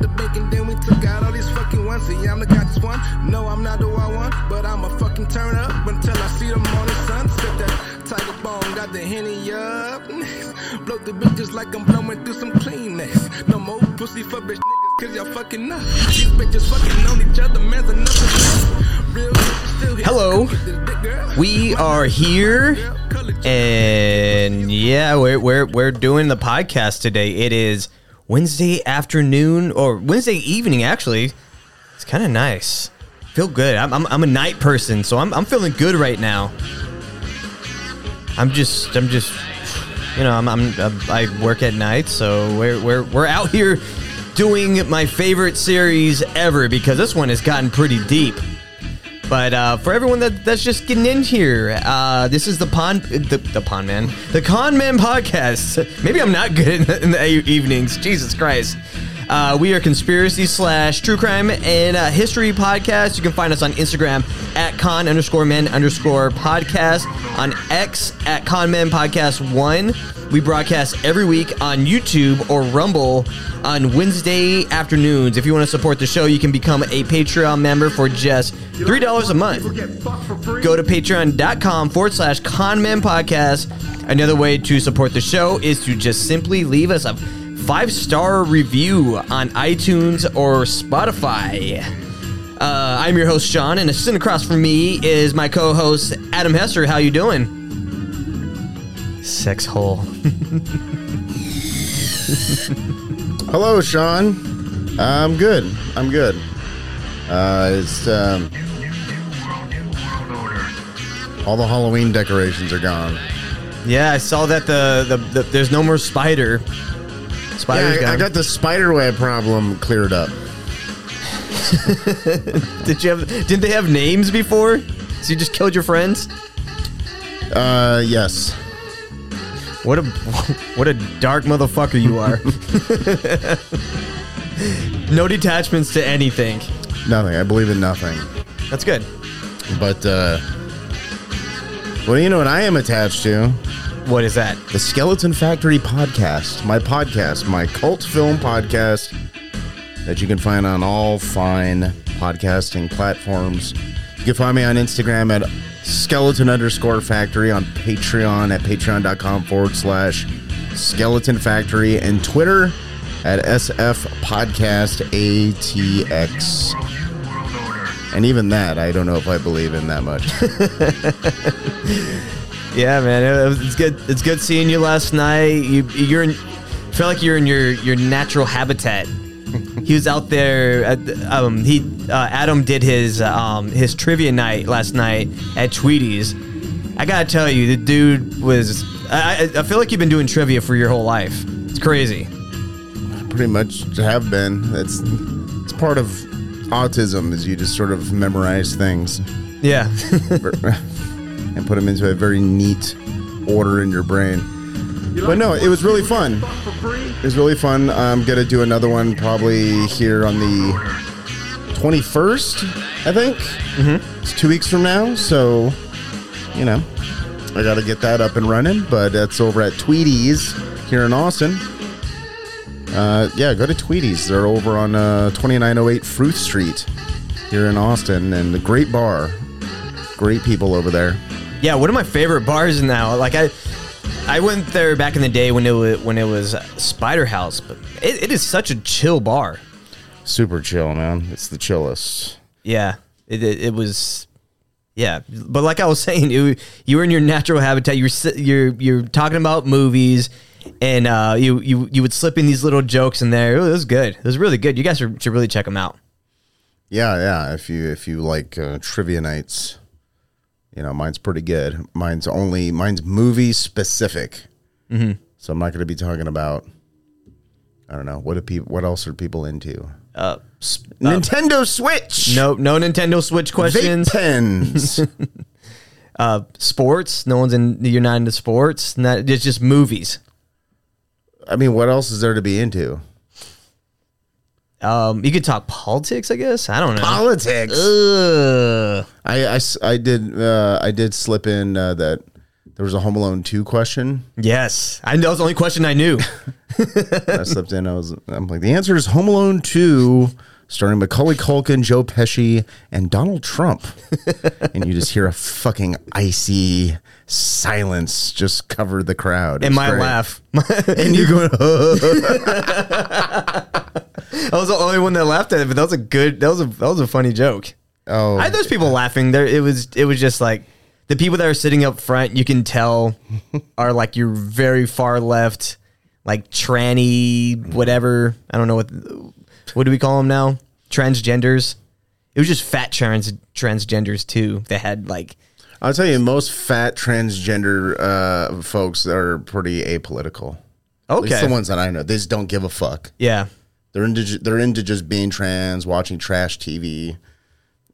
the bank and then we took out all these fucking ones. See, I'm the this one. No, I'm not the wild one, but I'm a fucking turn up until I see the morning sun. Sip that tiger bone, got the henny up. Blow the bitches like I'm blowing through some Kleenex. No more pussy for bitch niggas, cause y'all fucking up. These bitches fucking on each other, man's enough. Real still here. Hello. Get this dick, girl. We are here, and yeah, we're we're we're doing the podcast today. It is Wednesday afternoon or Wednesday evening. Actually, it's kind of nice. Feel good. I'm, I'm I'm a night person, so I'm I'm feeling good right now. I'm just I'm just you know I'm, I'm I work at night, so we're we're we're out here doing my favorite series ever because this one has gotten pretty deep. But uh, for everyone that, that's just getting in here, uh, this is the Pond, the, the Pond Man, the Con Man podcast. Maybe I'm not good in the, in the evenings. Jesus Christ. Uh, we are conspiracy slash true crime and uh, history podcast. You can find us on Instagram at con underscore men underscore podcast, on X at con men podcast one. We broadcast every week on YouTube or Rumble on Wednesday afternoons. If you want to support the show, you can become a Patreon member for just $3 a month. Go to patreon.com forward slash conmen podcast. Another way to support the show is to just simply leave us a five star review on iTunes or Spotify. Uh, I'm your host Sean, and sitting across from me is my co-host Adam Hester. How you doing? Sex hole. Hello, Sean. I'm good. I'm good. Uh, it's um, all the Halloween decorations are gone. Yeah, I saw that the, the, the there's no more spider. Spider's Yeah, I, I got the spider web problem cleared up. Did you have? Didn't they have names before? So you just killed your friends? Uh, yes. What a what a dark motherfucker you are. no detachments to anything. Nothing. I believe in nothing. That's good. But uh, well, do you know what I am attached to? What is that? The Skeleton Factory podcast. My podcast, my cult film podcast that you can find on all fine podcasting platforms. You can find me on Instagram at skeleton underscore factory, on Patreon at patreon.com forward slash skeleton factory, and Twitter at SF Podcast ATX. And even that, I don't know if I believe in that much. Yeah, man, it was, it's good. It's good seeing you last night. You you're in, feel like you're in your your natural habitat. he was out there. At, um, he uh, Adam did his um his trivia night last night at Tweety's. I gotta tell you, the dude was. I, I I feel like you've been doing trivia for your whole life. It's crazy. pretty much have been. It's it's part of autism is you just sort of memorize things Yeah. and put them into a very neat order in your brain. But no, it was really fun. It was really fun. I'm gonna do another one probably here on the 21st, I think. Mm-hmm. It's two weeks from now, so you know, I got to get that up and running. But that's over at Tweety's here in Austin. Uh, yeah, go to Tweety's. They're over on uh, 2908 Fruth Street here in Austin, and the great bar. Great people over there. Yeah, one of my favorite bars now. Like I, I went there back in the day when it was when it was Spider House, but it, it is such a chill bar. Super chill, man. It's the chillest. Yeah, it, it, it was. Yeah, but like I was saying, you you were in your natural habitat. You're you're you're talking about movies, and uh, you you you would slip in these little jokes in there. It was good. It was really good. You guys should should really check them out. Yeah, yeah. If you if you like uh, trivia nights, you know mine's pretty good. Mine's only mine's movie specific. Mm-hmm. So I'm not going to be talking about. I don't know what do people. What else are people into? Uh, Nintendo Switch. no no Nintendo Switch Vape questions. pens. Uh, sports. No one's in. You're not into sports. Not, it's just movies. I mean, what else is there to be into? Um, you could talk politics, I guess. I don't know. Politics. Ugh. I, I I did uh, I did slip in uh, that There was a Home Alone 2 question. Yes, I that was the only question I knew. I slipped in. I was. I'm like, the answer is Home Alone 2, starring Macaulay Culkin, Joe Pesci, and Donald Trump. and you just hear a fucking icy silence just cover the crowd. and It's my great. laugh. And you going, I was the only one that laughed at it, but that was a good. That was a that was a funny joke. oh, I had those people laughing. There, it was it was just like the people that are sitting up front. You can tell are like you're very far left, like tranny, whatever. I don't know what what do we call them now? Transgenders. It was just fat trans transgenders too. That had like I'll tell you, most fat transgender uh, folks are pretty apolitical. At least okay, the ones that I know, they just don't give a fuck. yeah, They're into they're into just being trans, watching trash TV,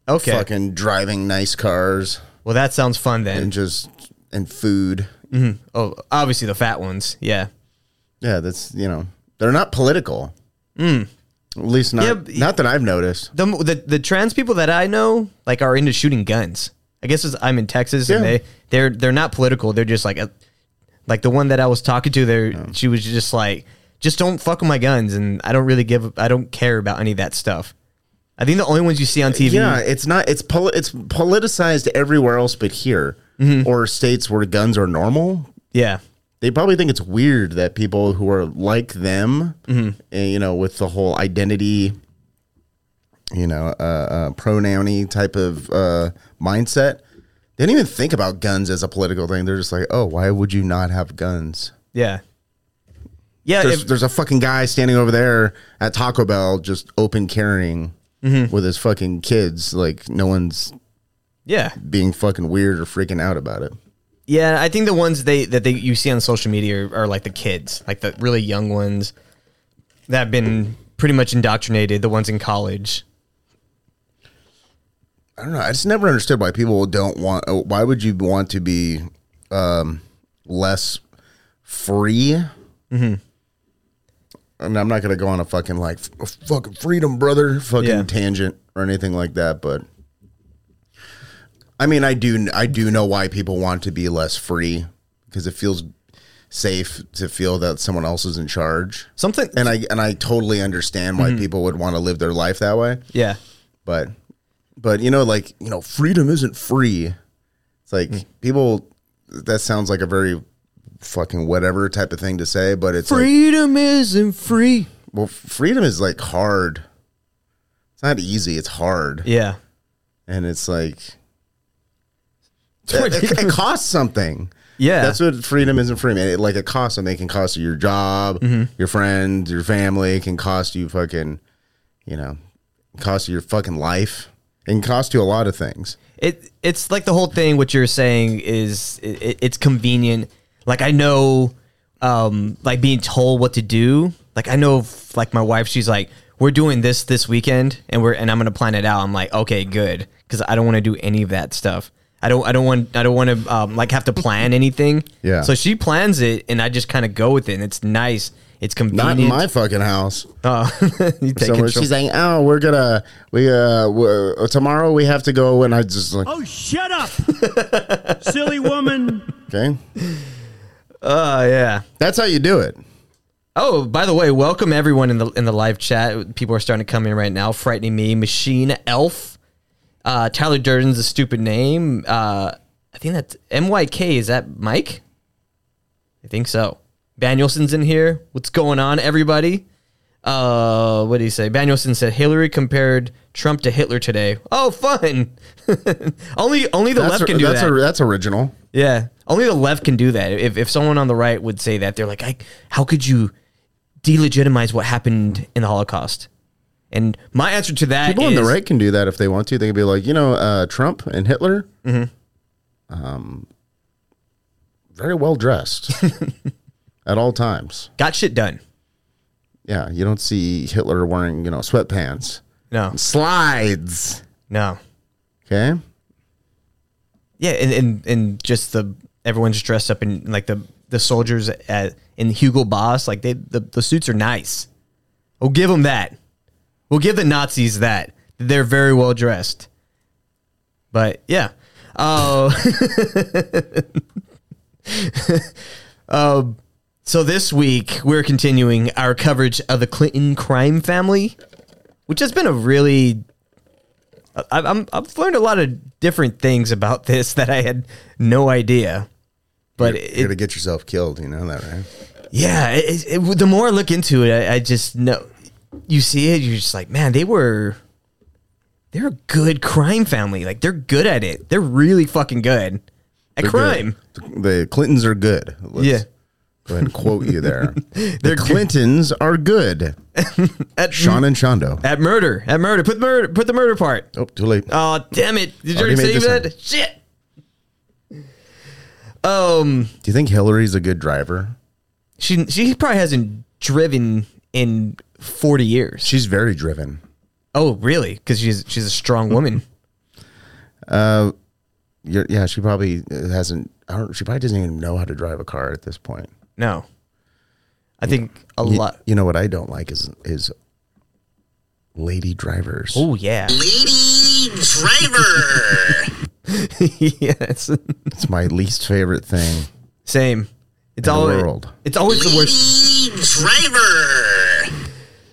okay. fucking driving nice cars, Well, that sounds fun then. and just and food. Mm-hmm. Oh, obviously the fat ones. Yeah. Yeah, that's you know they're not political. Mm. At least not Yeah, but- not that I've noticed. the, the the trans people that I know like are into shooting guns. I guess it's, I'm in Texas and Yeah. they they're they're not political. They're just like a, like the one that I was talking to there. Oh. She was just like, just don't fuck with my guns, and I don't really give. I don't care about any of that stuff. I think the only ones you see on TV. Yeah, it's not. It's poli- it's politicized everywhere else but here, or states where guns are normal. yeah, They probably think it's weird that people who are like them, eh, you know, with the whole identity, you know, uh, uh, pronouny type of uh, mindset, they don't even think about guns as a political thing. They're just like, oh, why would you not have guns? yeah, yeah. There's, if- there's a fucking guy standing over there at Taco Bell just open carrying with his fucking kids. Like no one's yeah, being fucking weird or freaking out about it. yeah. I think the ones they that they you see on social media are, are like the kids, like the really young ones that have been pretty much indoctrinated. The ones in college. I don't know. I just never understood why people don't want. uh, Why would you want to be um, less free? Mm-hmm. I mean, I'm not gonna go on a fucking like f- fucking freedom, brother, fucking Yeah. tangent or anything like that. But I mean, I do, I do know why people want to be less free because it feels safe to feel that someone else is in charge. Something. And I and I totally understand why people would want to live their life that way yeah. but but you know like you know freedom isn't free it's like Hmm. people that sounds like a very fucking whatever type of thing to say but it's like Freedom isn't free. well freedom is like hard it's not easy it's hard Yeah. and it's like it, it- it costs something Yeah. that's what freedom isn't free man it, like it costs something it can cost you your job Mm-hmm. your friends your family it can cost you fucking you know cost you your fucking life it can cost you a lot of things it it's like the whole thing. What you're saying is it, it's convenient. Like I know, um, like being told what to do. Like I know, f- like my wife, she's like, we're doing this this weekend, and we're and I'm gonna plan it out. I'm like, okay, good, because I don't want to do any of that stuff. I don't. I don't want. I don't want to um, like have to plan anything. Yeah. So she plans it, and I just kind of go with it. And it's nice. It's convenient. Not convenient. in my fucking house. Oh, you take So she's like, "Oh, we're gonna we uh we tomorrow we have to go," and I just like, Oh, shut up, silly woman. "Okay, Oh yeah. that's how you do it." Oh, by the way, welcome everyone in the in the live chat. People are starting to come in right now. Frightening me, Machine Elf, uh, Tyler Durden's a stupid name. Uh, I think that's MYK. Is that Mike? I think so. Danielson's in here. What's going on, everybody? Uh, what did he say? Danielson said Hillary compared Trump to Hitler today. Oh, fun! only only the That's left can do that's that. that's original. Yeah, only the left can do that. If if someone on the right would say that, they're like, I, "How could you delegitimize what happened in the Holocaust?" And my answer to that People on the right can do that if they want to. They can be like, you know, uh, Trump and Hitler, Mm-hmm. um, very well dressed at all times. got shit done. Yeah, you don't see Hitler wearing you know sweatpants, No, slides. no, Okay, yeah, and and, and just the everyone's dressed up in like the the soldiers at in Hugo Boss, like they the, the suits are nice. We'll give them that. We'll give the Nazis that. They're very well dressed. But yeah. Oh, um, so this week we're continuing our coverage of the Clinton crime family, which has been a really. I, I'm I've learned a lot of different things about this that I had no idea. But You're, it, you're gonna get yourself killed. You know that, right? yeah, it, it- the more I look into it, I, I just know you see it. You're just like, man, they were they're a good crime family. Like they're good at it. They're really fucking good at They're crime. good. The Clintons are good. Let's Yeah. Go ahead and quote you there. The Clintons are good. At Sean and Shondo. at murder, at murder. Put murder. Put the murder part. Oh, too late. Oh damn it! Did you Already already save that? Shit. Um, Do you think Hillary's a good driver? she she probably hasn't driven in forty years. She's very driven. Oh, really? Because she's she's a strong woman. Uh, you're, yeah, she probably hasn't. I don't. She probably doesn't even know how to drive a car at this point. No, I think a You, lot. you know what I don't like is is lady drivers. Oh yeah, Lady driver. yes, It's my least favorite thing. same. It's In the always world. it's always the worst. Driver.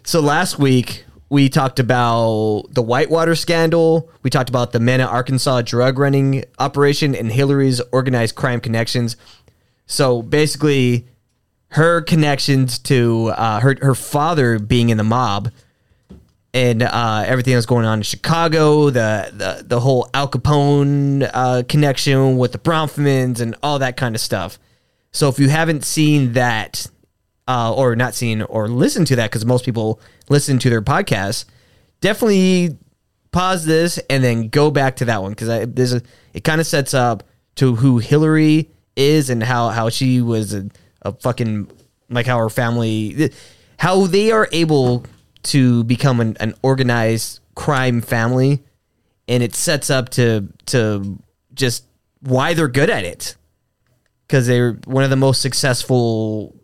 So last week we talked about the Whitewater scandal. We talked about the Mena, Arkansas drug running operation and Hillary's organized crime connections. So basically, her connections to uh, her her father being in the mob and uh, everything that's going on in Chicago, the the, the whole Al Capone uh, connection with the Bronfmans and all that kind of stuff. So if you haven't seen that, uh, or not seen or listened to that, because most people listen to their podcasts, definitely pause this and then go back to that one because there's a it kind of sets up to who Hillary is and how how she was a, a fucking like how her family how they are able to become an, an organized crime family and it sets up to to just why they're good at it. Because they're one of the most successful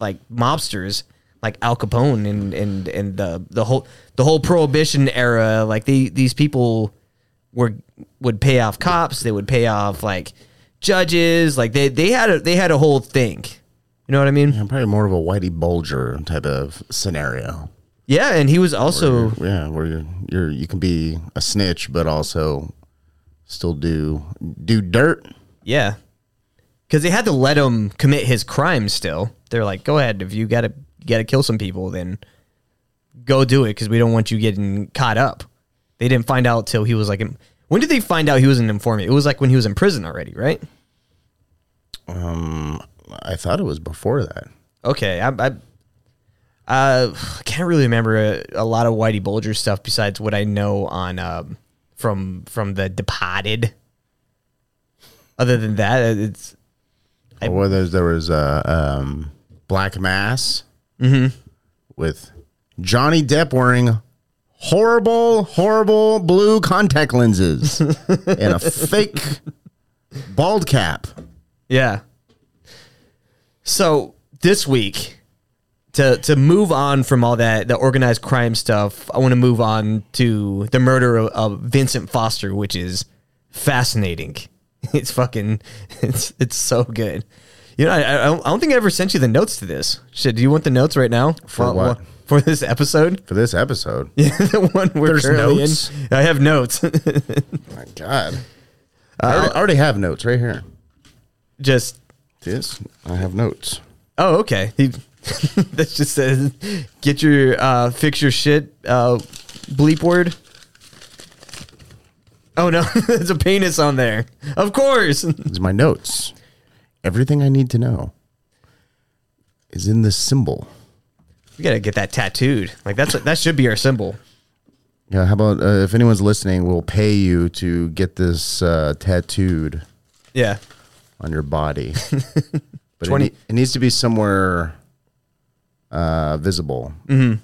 like mobsters like Al Capone and and and the the whole the whole prohibition era. Like they these people were would pay off cops. They would pay off like judges. Like they they had a they had a whole thing you know what I mean I'm probably more of a Whitey Bulger type of scenario. yeah and he was also Yeah, where you're, you're you can be a snitch, but also still do do dirt. Yeah. Because they had to let him commit his crime still. They're like, go ahead. If you got to you gotta kill some people, then go do it because we don't want you getting caught up. They didn't find out till he was like, in- when did they find out he was an informant? It was like when he was in prison already, right? Um, I thought it was before that. Okay. I, I, uh, I can't really remember a, a lot of Whitey Bulger stuff besides what I know on um, from from the Departed. Other than that, it's or whether there was a um, Black Mass Mm-hmm. with Johnny Depp wearing horrible, horrible blue contact lenses and a fake bald cap. Yeah. So this week, to to move on from all that the organized crime stuff, I want to move on to the murder of, of Vincent Foster, which is fascinating. It's fucking it's it's so good. You know, I, I don't I don't think I ever sent you the notes to this. Shit, do you want the notes right now For Well, what? well, For this episode, For this episode. yeah, the one we're There's currently notes? in. I have notes. My God. Uh, already, I already have notes right here. Just This, I have notes. Oh, okay. He, that just says, "Get your uh, fix your shit." Uh, bleep word. Oh no, there's a penis on there. Of course. It's my notes. Everything I need to know is in this symbol. We gotta get that tattooed. Like that's that should be our symbol. Yeah, how about uh, if anyone's listening, we'll pay you to get this uh, tattooed Yeah. On your body. but 20 it, it needs to be somewhere uh, visible. Mm-hmm.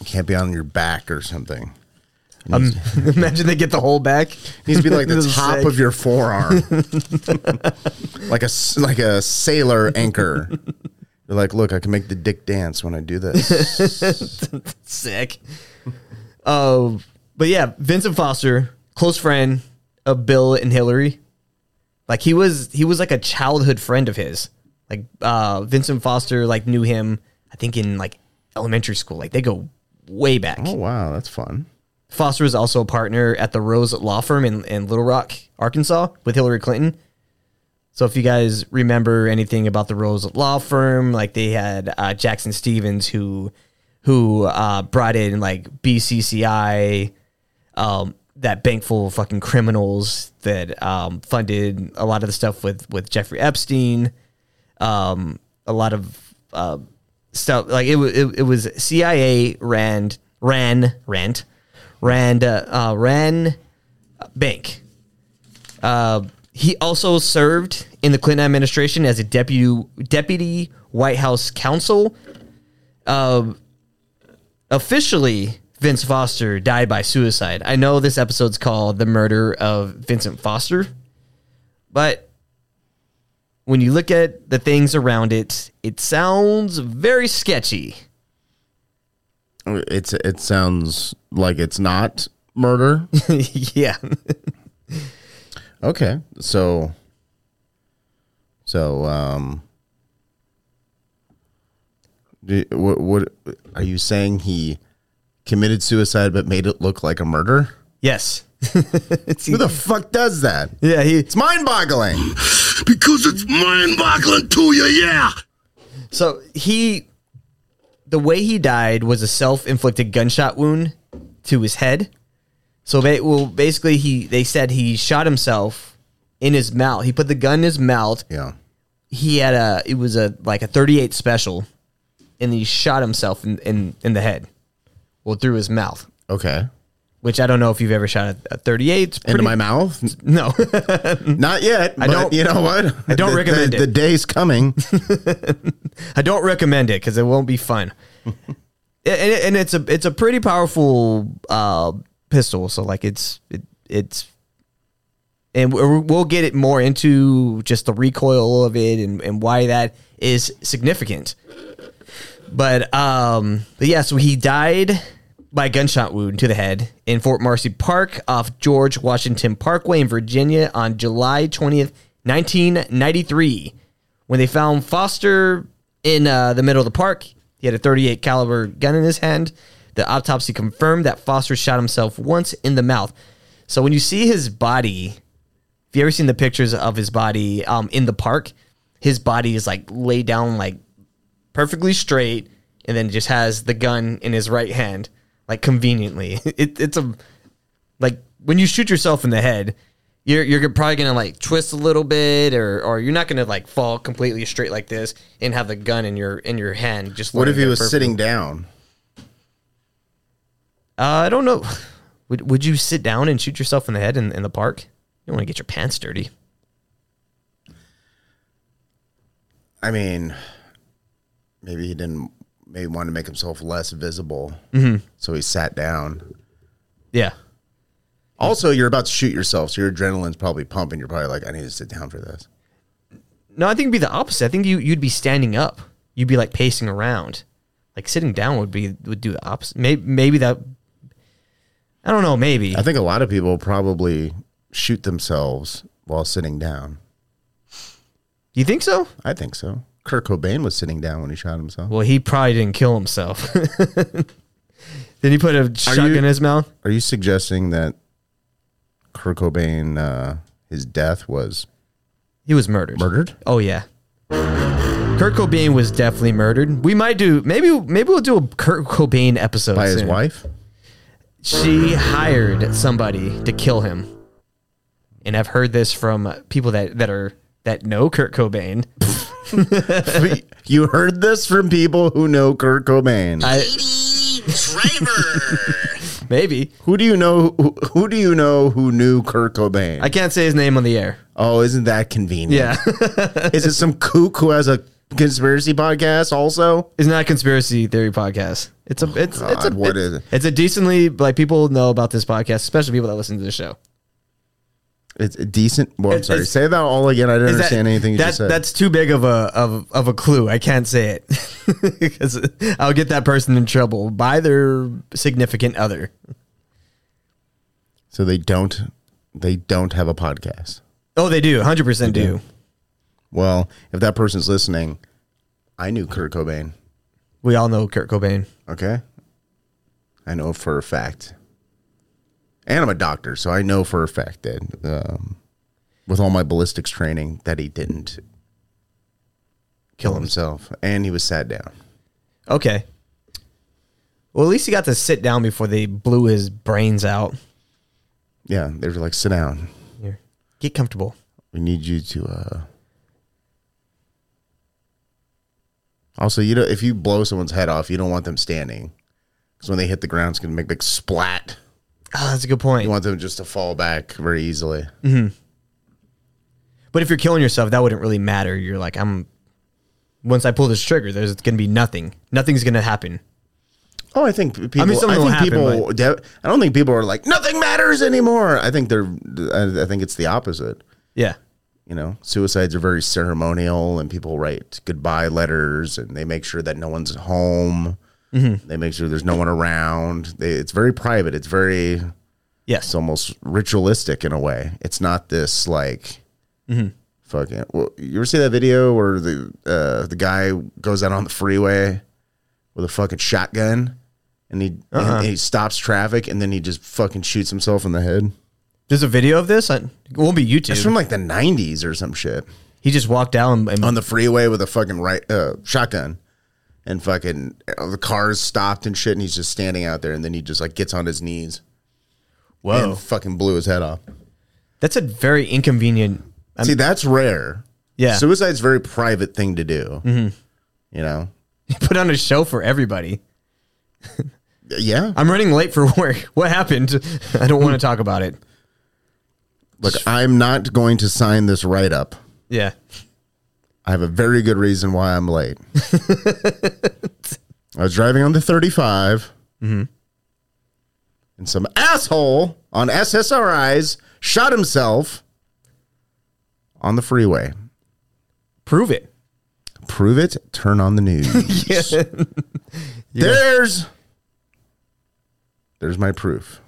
It can't be on your back or something. Um, needs, imagine they get the whole back. it needs to be like the top sick. of your forearm, like a like a sailor anchor. You're like, look, I can make the dick dance when I do this. Sick. Uh, but yeah, Vincent Foster, close friend of Bill and Hillary. Like he was he was like a childhood friend of his. Like uh Vincent Foster like knew him I think in like elementary school. Like they go way back. Oh wow, that's fun. Foster was also a partner at the Rose Law Firm in, in Little Rock, Arkansas, with Hillary Clinton. So if you guys remember anything about the Rose Law Firm, like they had uh, Jackson Stephens who who uh, brought in like BCCI, um, that bank full of fucking criminals that um, funded a lot of the stuff with with Jeffrey Epstein, um, a lot of uh, stuff like it, it, it was CIA Rand ran Rand Rand uh, uh, ran bank. Uh, he also served in the Clinton administration as a deputy deputy White House counsel. Uh, officially, Vince Foster died by suicide. I know this episode's called "The Murder of Vincent Foster," but when you look at the things around it, it sounds very sketchy. It's it sounds like it's not murder. yeah. Okay, so so um, do, what what are you saying? He committed suicide but made it look like a murder. Yes. Who the fuck does that? yeah, he It's mind-boggling. Because it's mind-boggling to you, yeah. So he, the way he died was a self-inflicted gunshot wound to his head. So ba- well, basically, he they said he shot himself in his mouth. He put the gun in his mouth. Yeah. He had a it was a like a 38 special, and he shot himself in in, in the head, well through his mouth. Okay. Which I don't know if you've ever shot a, a 38. It's Into pretty- my mouth? no. Not yet. I don't- You know what? I don't The- recommend the, it. The day's coming. I don't recommend it because it won't be fun. and, it- and it's a it's a pretty powerful uh, pistol. So like it's it, it's and we're- we'll get it more into just the recoil of it and, and why that is significant. But um, but yeah, so he died by gunshot wound to the head in Fort Marcy Park off George Washington Parkway in Virginia on July 20th, 1993. When they found Foster in uh, the middle of the park, he had a 38 caliber gun in his hand. The autopsy confirmed that Foster shot himself once in the mouth. So when you see his body, if you ever seen the pictures of his body um, in the park, his body is like laid down like perfectly straight, and then just has the gun in his right hand, like conveniently. It, it's a like when you shoot yourself in the head, you're you're probably gonna like twist a little bit, or or you're not gonna like fall completely straight like this and have the gun in your in your hand. Just What if he was perfect. sitting down? Uh, I don't know. Would would you sit down and shoot yourself in the head in, in the park? You don't want to get your pants dirty. I mean, maybe he didn't. Maybe wanted to make himself less visible, Mm-hmm. so he sat down. Yeah. Also, you're about to shoot yourself, so your adrenaline's probably pumping. You're probably like, I need to sit down for this. No, I think it'd be the opposite. I think you you'd be standing up. You'd be like pacing around. Like sitting down would be would do the opposite. Maybe maybe that. I don't know. Maybe I think a lot of people probably shoot themselves while sitting down. you think so? I think so. Kurt Cobain was sitting down when he shot himself. Well, he probably didn't kill himself. Did he put a shotgun you- in his mouth? Are you suggesting that Kurt Cobain, uh, his death was He was murdered. murdered? Oh yeah. Kurt Cobain was definitely murdered. We might do maybe maybe we'll do a Kurt Cobain episode by his soon. wife? She hired somebody to kill him, and I've heard this from people that that are that know Kurt Cobain. you heard this from people who know Kurt Cobain. I, Driver. maybe who do you know? Who, who do you know who knew Kurt Cobain? I can't say his name on the air. oh, isn't that convenient? Yeah, Is it some kook who has a conspiracy podcast? Also, it's not a conspiracy theory podcast. It's a oh, it's it's a God, what it- is it? It's a decently like people know about this podcast, especially people that listen to the show. It's a decent. Well, I'm It's- sorry. it's- Say that all again. I didn't Is that- understand anything you that, just said. That's too big of a of, of a clue. I can't say it because I'll get that person in trouble by their significant other. so they don't. They don't have a podcast. Oh, they do. 100% do. Well, if that person's listening, I knew Kurt Cobain. We all know Kurt Cobain. Okay. I know for a fact. And I'm a doctor, so I know for a fact that um, with all my ballistics training that he didn't kill himself. And he was sat down. Okay. Well, at least he got to sit down before they blew his brains out. Yeah, they were like, sit down. Here, get comfortable. We need you to uh Also, you know, if you blow someone's head off, you don't want them standing. Because when they hit the ground, it's going to make a big splat. Oh, that's a good point. You want them just to fall back very easily. Mm-hmm. But if you're killing yourself, that wouldn't really matter. You're like, I'm. Once I pull this trigger, there's going to be nothing. Nothing's going to happen. Oh, I think people. I, mean, will think happen, people. de- I don't think people are like nothing matters anymore. I think they're. I, I think it's the opposite. Yeah. You know, suicides are very ceremonial, and people write goodbye letters, and they make sure that no one's home. They make sure there's no one around. They, it's very private. It's very. Yes. It's almost ritualistic in a way. It's not this like. Fucking. Well, you ever see that video where the uh, the guy goes out on the freeway with a fucking shotgun, and he and he stops traffic, and then he just fucking shoots himself in the head. There's a video of this. I- It won't be YouTube. It's from like the '90s or some shit. he just walked down and, on the freeway with a fucking right uh, shotgun, and fucking uh, the cars stopped and shit, and he's just standing out there, and then he just like gets on his knees whoa. and fucking blew his head off. That's a very inconvenient. See, that's rare. Yeah. suicide's a very private thing to do. You know, put on a show for everybody. yeah. I'm running late for work. What happened? I don't want to talk about it. Look, I'm not going to sign this write up. Yeah. I have a very good reason why I'm late. I was driving on the 35, mm-hmm. and some asshole on SSRIs shot himself on the freeway. Prove it. Prove it. Turn on the news. There's, there's my proof.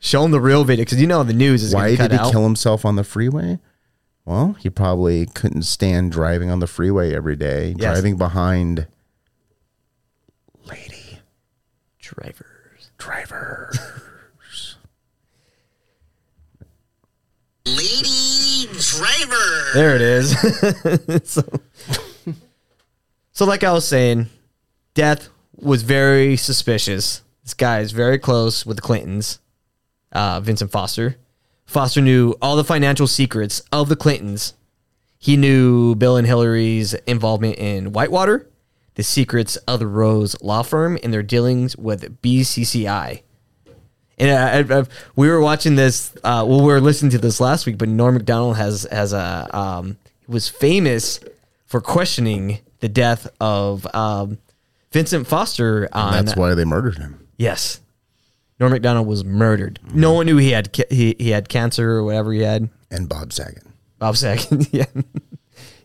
Show him the real video because you know the news is Why going to cut did he out. kill himself on the freeway? Well, he probably couldn't stand driving on the freeway every day, Yes. driving behind lady Drivers. driver. Lady driver. There it is. so, so, like I was saying, death was very suspicious. This guy is very close with the Clintons, uh, Vincent Foster. Foster knew all the financial secrets of the Clintons. He knew Bill and Hillary's involvement in Whitewater, the secrets of the Rose law firm, and their dealings with BCCI. And I, I, I- we were watching this. Uh, well, we were listening to this last week. But Norm Macdonald has has a um, was famous for questioning the death of um, Vincent Foster. On That's why they murdered him. yes, Norm Macdonald was murdered. No one knew he had ca- he he had cancer or whatever he had. And Bob Saget. Bob Saget, yeah,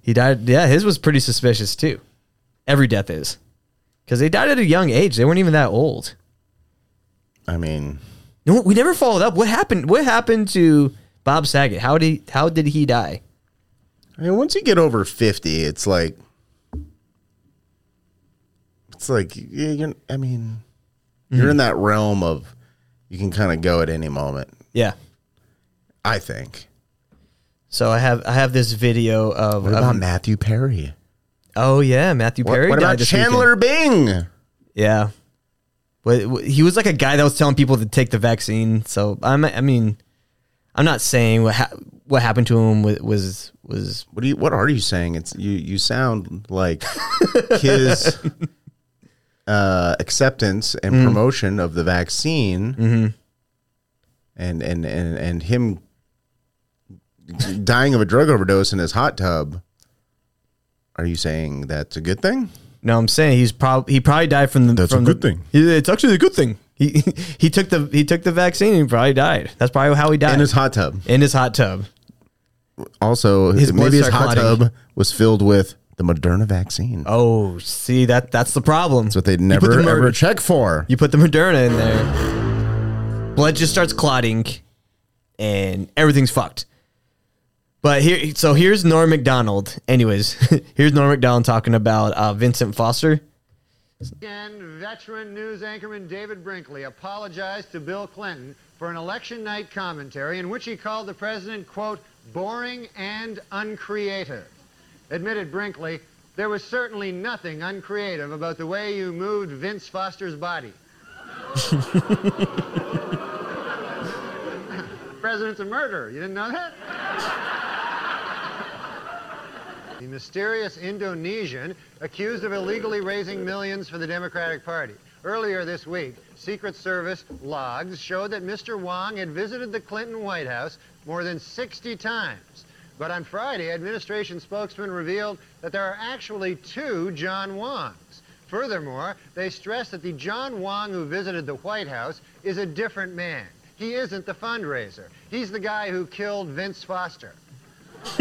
he died. Yeah, his was pretty suspicious too. Every death is because they died at a young age. They weren't even that old. I mean, No, we never followed up. What happened? What happened to Bob Saget? How did he, how did he die? I mean, once you get over 50, it's like, it's like, yeah, you're, I mean, you're in mm. that realm of you can kind of go at any moment, Yeah. I think. So I have I have this video of, What about Matthew Perry? oh yeah Matthew Perry what died about Chandler weekend. Bing? Yeah, but he was like a guy that was telling people to take the vaccine. So I'm I mean I'm not saying what ha- what happened to him was was, was What do you? What are you saying? It's you. You sound like his uh, acceptance and Mm. promotion of the vaccine, Mm-hmm. and and and and him dying of a drug overdose in his hot tub. Are you saying that's a good thing? no I'm saying he's probably he probably died from the That's a good the- thing. It's actually a good thing. He he took the he took the vaccine and he probably died. That's probably how he died In his hot tub. in his hot tub. Also, His maybe his hot clotting. tub was filled with the Moderna vaccine. Oh, see that that's the problem. That's what they'd never the ever murder- check for. You put the Moderna in there, blood just starts clotting, and everything's fucked. But here, so here's Norm Macdonald. Anyways, here's Norm Macdonald talking about uh, Vincent Foster. And veteran news anchorman David Brinkley apologized to Bill Clinton for an election night commentary in which he called the president, quote, boring and uncreative. Admitted Brinkley, there was certainly nothing uncreative about the way you moved Vince Foster's body. President's a murderer. You didn't know that? The mysterious Indonesian accused of illegally raising millions for the Democratic Party. Earlier this week, Secret Service logs showed that Mr. Huang had visited the Clinton White House more than 60 times. But on Friday, administration spokesman revealed that there are actually two John Huangs. Furthermore, they stressed that the John Huang who visited the White House is a different man. He isn't the fundraiser. He's the guy who killed Vince Foster.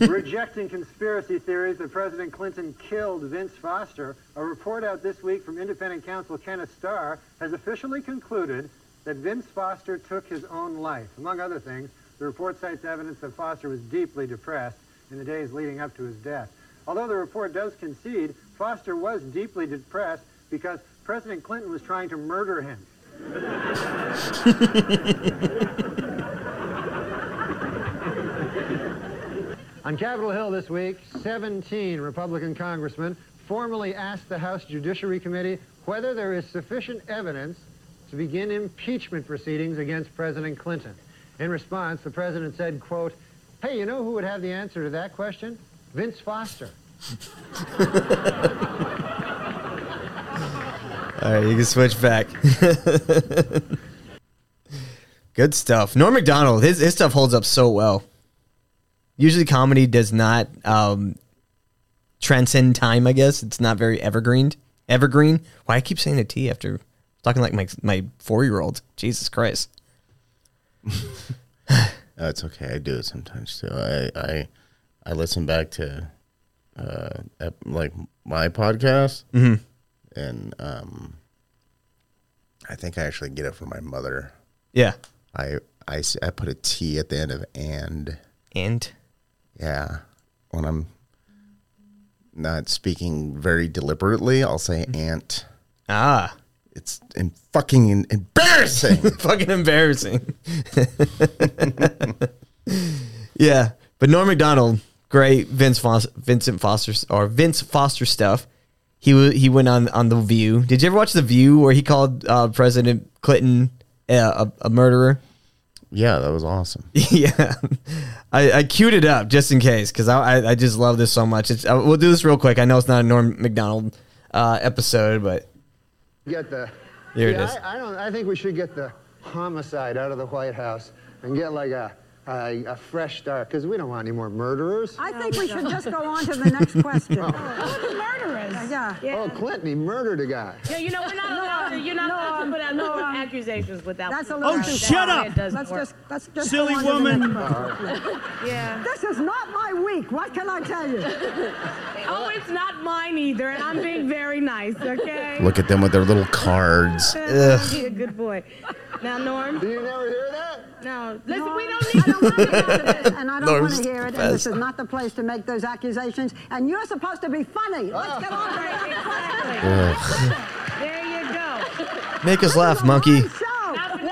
Rejecting conspiracy theories that President Clinton killed Vince Foster, a report out this week from independent counsel Kenneth Starr has officially concluded that Vince Foster took his own life. Among other things, the report cites evidence that Foster was deeply depressed in the days leading up to his death. Although the report does concede Foster was deeply depressed because President Clinton was trying to murder him. On Capitol Hill this week, 17 Republican congressmen formally asked the House Judiciary Committee whether there is sufficient evidence to begin impeachment proceedings against President Clinton. In response, the president said, quote, hey, you know who would have the answer to that question? Vince Foster. All right, you can switch back. Good stuff. Norm Macdonald, his his stuff holds up so well. Usually, comedy does not um, transcend time. I guess it's not very evergreen. Evergreen. Why I keep saying a T after talking like my my four year old. Jesus Christ. That's okay. I do it sometimes too. I I, I listen back to uh ep- like my podcast, and um, I think I actually get it from my mother. Yeah. I I s- I put a T at the end of and. And Yeah, when I'm not speaking very deliberately, I'll say ant. ah, It's in fucking embarrassing. fucking embarrassing. yeah, but Norm Macdonald, great Vince Foster, Vincent Foster or Vince Foster stuff. He wa he went on on the View. Did you ever watch the View where he called uh, President Clinton uh, a, a murderer? yeah, that was awesome. yeah, I, I queued it up just in case because I, I I just love this so much. It's, uh, we'll do this real quick. I know it's not a Norm Macdonald uh, episode, but Get the. Here it is. I, I don't. I think we should get the homicide out of the White House and get like a a, a fresh start because we don't want any more murderers. I think we should just go on to the next question. Oh. murderers. Yeah. Oh, Clinton, he murdered a guy. Yeah, you know, we're not allowed to, you're not allowed to put out no um, accusations without. That's a proof. little Oh, too shut up! It doesn't Let's just, let's just Silly go on to the woman. next question. Yeah. This is not my week. What can I tell you? Oh, it's not mine either, and I'm being very nice, okay? Look at them with their little cards. Be a good boy. Now, Norm. Do you never hear that? No, listen, we don't need don't want to hear this, and I don't want to hear it. And this is not the place to make those accusations. And you're supposed to be funny. Let's get on to the next question. There you go. make us laugh, This is monkey. live show. Not for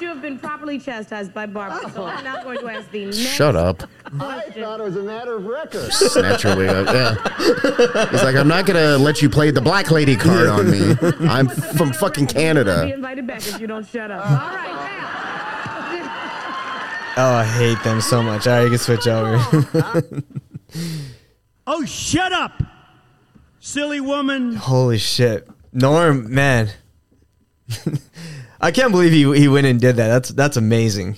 nothing, Norm, but you have been properly chastised by Barbara, so I'm not going to ask the next Shut up. I thought it was a matter of record. Snatch your wig up. Yeah. He's like, I'm not gonna let you play the black lady card on me. I'm from fucking Be Canada. invited back if you don't shut up. Uh. All right, now. Oh, I hate them so much. All right, you can switch over. Oh, shut up, silly woman. Holy shit, Norm, man, I can't believe he he went and did that. That's that's amazing.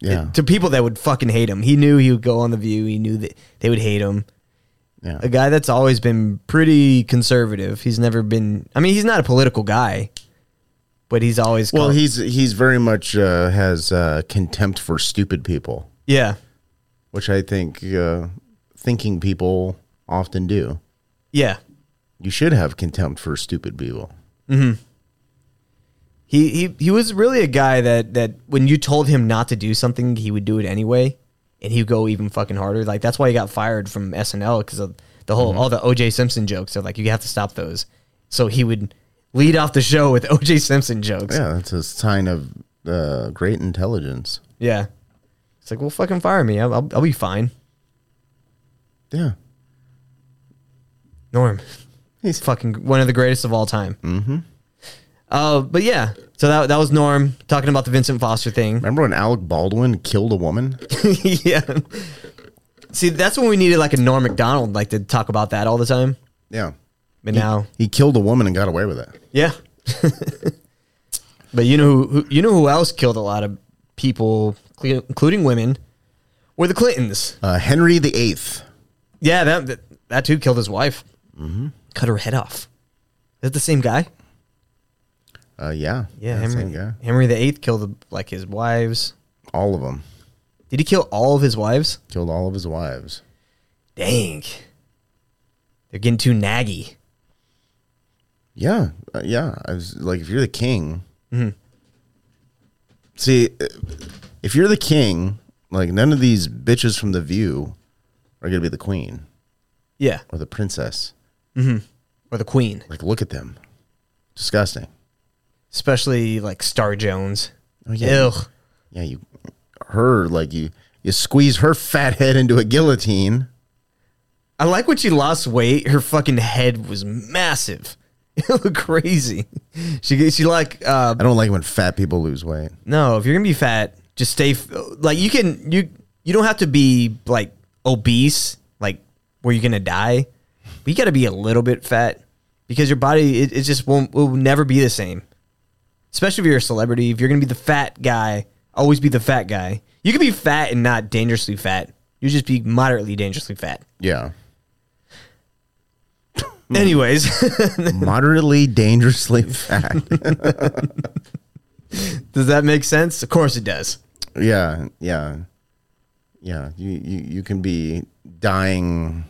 Yeah. To people that would fucking hate him, he knew he would go on the View. He knew that they would hate him. Yeah. A guy that's always been pretty conservative. He's never been. I mean, he's not a political guy, but he's always Well, called- he's he's very much uh, has uh, contempt for stupid people, yeah which I think uh, thinking people often do. yeah. You should have contempt for stupid people. He he he was really a guy that that when you told him not to do something, he would do it anyway. and he'd go even fucking harder. Like that's why he got fired from SNL because of the whole all the OJ Simpson jokes. They're like you have to stop those. So he would lead off the show with OJ Simpson jokes. Yeah, that's a sign of uh, great intelligence. Yeah. It's like, well, fucking fire me. I'll, I'll, I'll be fine. Yeah. Norm. He's fucking one of the greatest of all time. Mm-hmm. Uh, but yeah, so that that was Norm talking about the Vincent Foster thing. Remember when Alec Baldwin killed a woman? yeah. See, that's when we needed like a Norm Macdonald, like to talk about that all the time. Yeah. But now, He killed a woman and got away with it. yeah. but you know who, who you know who else killed a lot of people, cle- including women, were the Clintons. Uh, Henry the Eighth. Yeah, that that, that too killed his wife. Mm-hmm. Cut her head off. Is that the same guy? Uh, yeah. Yeah, Henry. guy. Henry the Eighth killed like his wives. All of them. Did he kill all of his wives? Killed all of his wives. Dang. They're getting too naggy. Yeah, uh, yeah. I was like, if you're the king, Mm-hmm. see, uh, if you're the king, like none of these bitches from the View are gonna be the queen Yeah. or the princess. Or the Queen. Like, look at them, disgusting. Especially like Star Jones. Oh, yeah. Ugh. Yeah, you, her, like you, you squeeze her fat head into a guillotine. I like when she lost weight. Her fucking head was massive. It looked crazy. She she like uh I don't like when fat people lose weight. no. If you're gonna be fat, just stay f- like you can you you don't have to be like obese like where you're gonna die. But you got to be a little bit fat because your body it, it just won't will never be the same. Especially if you're a celebrity. If you're gonna be the fat guy, always be the fat guy. You can be fat and not dangerously fat. You just be moderately dangerously fat. Yeah, Anyways, moderately dangerously fat. does that make sense? Of course it does. yeah, yeah, yeah. You, you you can be dying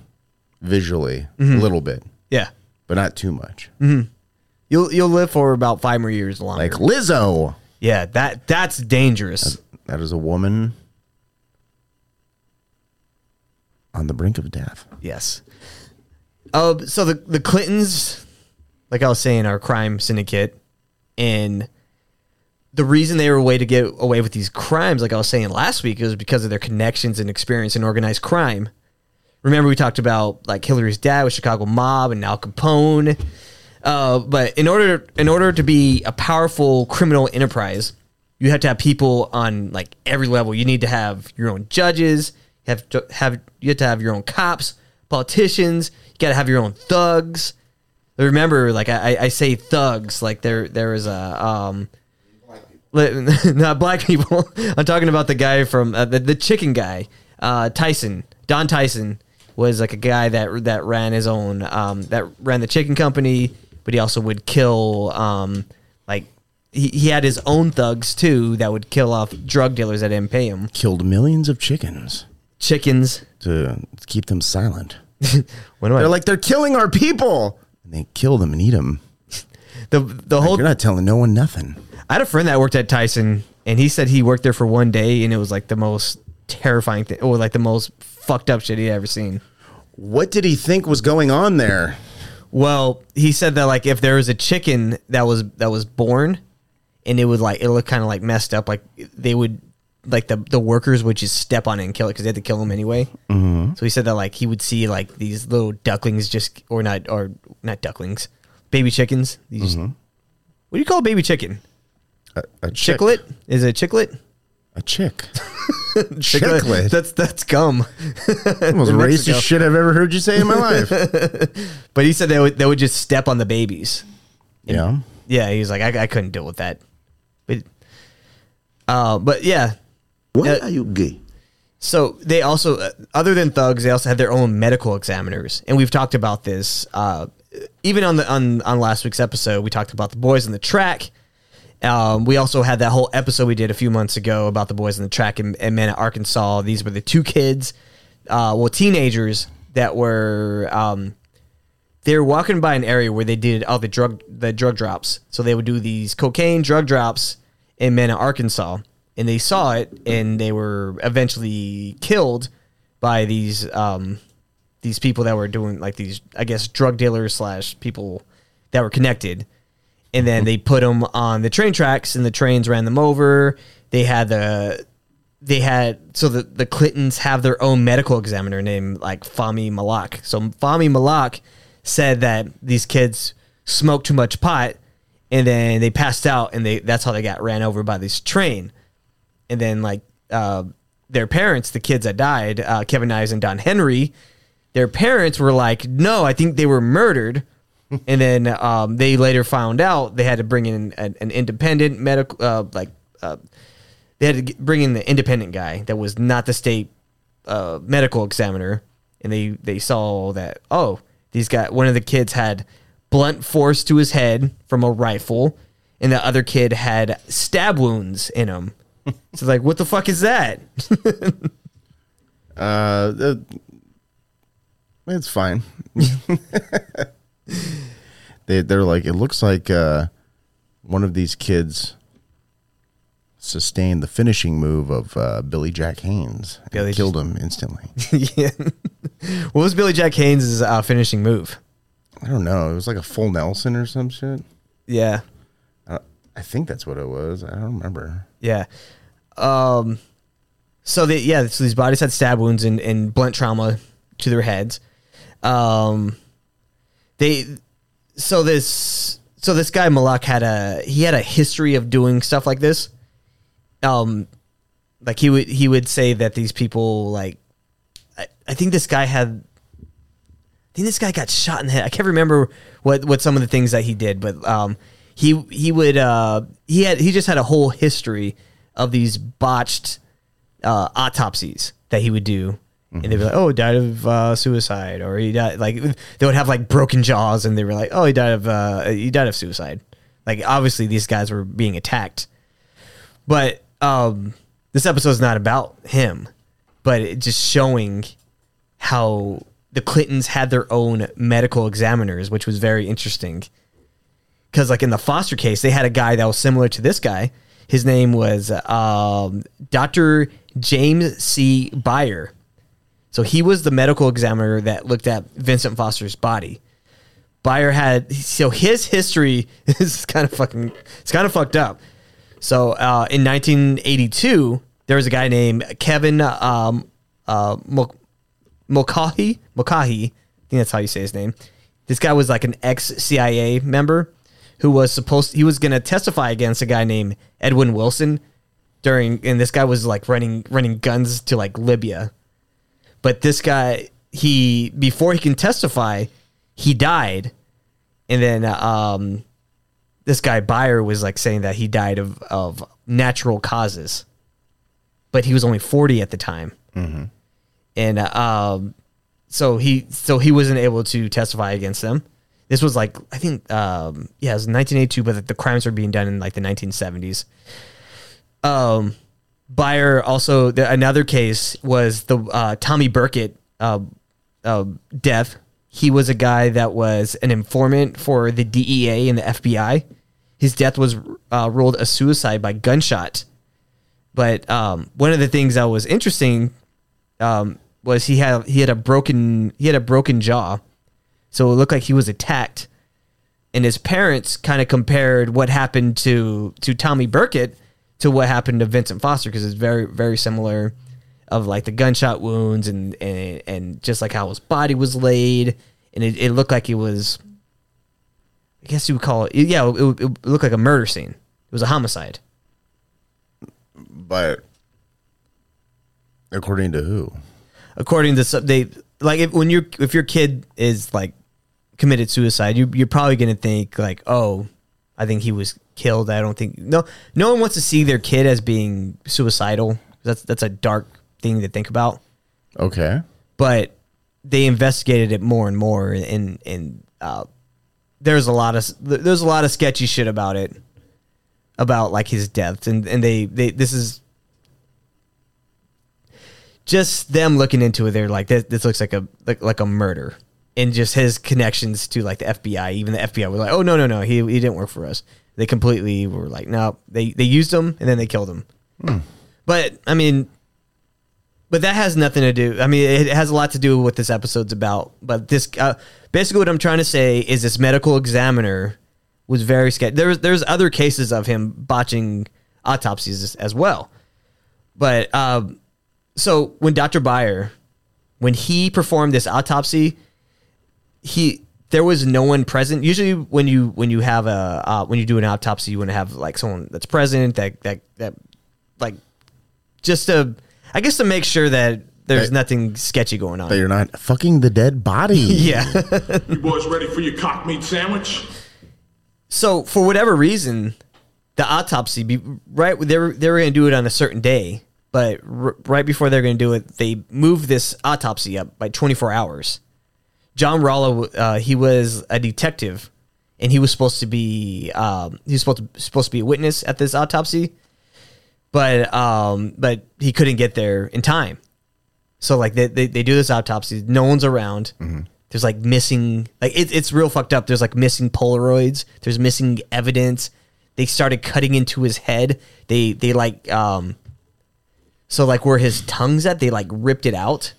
visually a mm-hmm. little bit, Yeah. but not too much. Mm-hmm. You'll you'll live for about five more years longer. Like Lizzo, yeah, that that's dangerous. that is a woman on the brink of death. Yes. Uh, so the the Clintons, like I was saying, are a crime syndicate, and the reason they were a way to get away with these crimes, like I was saying last week, is because of their connections and experience in organized crime. Remember, we talked about like Hillary's dad with Chicago mob and Al Capone. Uh, but in order in order to be a powerful criminal enterprise, you have to have people on like every level. You need to have your own judges. You have to have you have to have your own cops, politicians. You got to have your own thugs. Remember, like I, I say, thugs. Like there there is a um, li- not black people. I'm talking about the guy from uh, the the chicken guy, uh, Tyson, Don Tyson was like a guy that that ran his own um, that ran the chicken company, but he also would kill um, like he, he had his own thugs too that would kill off drug dealers that didn't pay him. Killed millions of chickens Chickens. to keep them silent. What do I, They're like they're killing our people, and they kill them and eat them. the the whole You're not telling no one nothing. I had a friend that worked at Tyson, and he said he worked there for one day, and it was like the most terrifying thing, or like the most fucked up shit he'd ever seen. What did he think was going on there? Well, he said that like if there was a chicken that was that was born, and it would like it looked kind of like messed up, like they would like the the workers would just step on it and kill it because they had to kill them anyway. Mm-hmm. So he said that like he would see like these little ducklings just or not or not ducklings, baby chickens. These what do you call a baby chicken? A, a chick- Chicklet? Is it a chicklet? A chick. Chicklet. Chicklet. That's that's gum. Most In Mexico. racist shit I've ever heard you say in my life. But he said they would they would just step on the babies. yeah. Yeah, he was like, I, I couldn't deal with that. But, uh, but yeah. Why Uh, are you gay? So they also, uh, other than thugs, they also had their own medical examiners, and we've talked about this. Uh, even on the on on last week's episode, we talked about the boys in the track. Um, we also had that whole episode we did a few months ago about the boys in the track and, in, in Mena, Arkansas. These were the two kids, uh, well, teenagers that were um, they were walking by an area where they did all the drug the drug drops. So they would do these cocaine drug drops in Mena, Arkansas. and they saw it, and they were eventually killed by these um, these people that were doing like these, I guess, drug dealers slash people that were connected. And then they put them on the train tracks, and the trains ran them over. They had the they had so the the Clintons have their own medical examiner named like Fahmy Malak. So Fahmy Malak said that these kids smoked too much pot, and then they passed out, and they that's how they got ran over by this train. And then like uh, their parents, the kids that died, uh, Kevin Ives and Don Henry, their parents were like, no, I think they were murdered. And then um, they later found out they had to bring in an, an independent medical, uh, like uh, they had to bring in the independent guy that was not the state uh, medical examiner, and they they saw that oh these guy one of the kids had blunt force to his head from a rifle, and the other kid had stab wounds in him. so like, what the fuck is that? Uh, uh, it's fine. they they're like it looks like uh, one of these kids sustained the finishing move of uh, Billy Jack Haynes and Billy killed him instantly. yeah. What was Billy Jack Haynes' uh, finishing move? I don't know. It was like a full Nelson or some shit. Yeah. Uh, I think that's what it was. I don't remember. Yeah. Um. So they yeah. So these bodies had stab wounds and, and blunt trauma to their heads. Um. They. So this. So this guy Malak had a he had a history of doing stuff like this. Um, like he would he would say that these people like, I, I think this guy had. I think this guy got shot in the head. I can't remember what what some of the things that he did, but um, he he would uh he had he just had a whole history of these botched uh, autopsies that he would do, and they'd be like, "Oh, he died of uh, suicide," or he died like they would have like broken jaws, and they were like, "Oh, he died of uh, he died of suicide." Like obviously these guys were being attacked, but um, this is not about him, but it just showing how the Clintons had their own medical examiners, which was very interesting. Because like in the Foster case, they had a guy that was similar to this guy. His name was um, Dr. James C. Beyer. So he was the medical examiner that looked at Vincent Foster's body. Beyer had so his history is kind of fucking it's kind of fucked up. So uh, in 1982, there was a guy named Kevin um, uh, I think that's how you say his name. This guy was like an ex CIA member who was supposed he was going to testify against a guy named Edwin Wilson during and this guy was like running running guns to like Libya. But this guy he before he can testify, he died. And then um this guy Beyer was like saying that he died of of natural causes. But he was only 40 at the time and uh, um, so he so he wasn't able to testify against them. This was like I think um, yeah, it was 1982, but the crimes were being done in like the 1970s. Um, Beyer also the, another case was the uh, Tommy Burkett uh, uh, death. He was a guy that was an informant for the DEA and the FBI. His death was uh, ruled a suicide by gunshot. But um, one of the things that was interesting um, was he had he had a broken he had a broken jaw, so it looked like he was attacked. And his parents kind of compared what happened to to Tommy Burkett to what happened to Vincent Foster because it's very very similar, of like the gunshot wounds and and and just like how his body was laid, and it, it looked like it was. I guess you would call it yeah. It, it, it looked like a murder scene. It was a homicide. But according to who? according to some, they like if when you're if your kid is like committed suicide, you you're probably gonna think like, oh, I think he was killed. I don't think no no one wants to see their kid as being suicidal. That's that's a dark thing to think about. Okay. But they investigated it more and more, and and uh, there's a lot of there's a lot of sketchy shit about it, about like his death, and and they they this is just them looking into it. They're like this, this looks like a like, like a murder, and just his connections to like the FBI. Even the FBI was like, oh no no no, he he didn't work for us. They completely were like, no, they they used him and then they killed him. But I mean, but that has nothing to do. I mean, it has a lot to do with what this episode's about. But this, uh, basically, what I'm trying to say is this medical examiner was very sketchy. There's there's other cases of him botching autopsies as, as well. But um, so when Dr. Beyer, when he performed this autopsy, he there was no one present. Usually, when you when you have a uh, when you do an autopsy, you want to have like someone that's present that that that like just to I guess to make sure that there's That- nothing sketchy going on. That you're not fucking the dead body. yeah. You boys ready for your cock meat sandwich? So for whatever reason, the autopsy be right they were they were going to do it on a certain day, but r- right before they're going to do it, they moved this autopsy up by 24 hours. John Rolla, uh, he was a detective, and he was supposed to be um, he was supposed to supposed to be a witness at this autopsy, but um, but he couldn't get there in time. So like they, they, they do this autopsy, no one's around. There's like missing like it, it's real fucked up. There's like missing Polaroids. There's missing evidence. They started cutting into his head. They they like um so like where his tongue's at, they like ripped it out.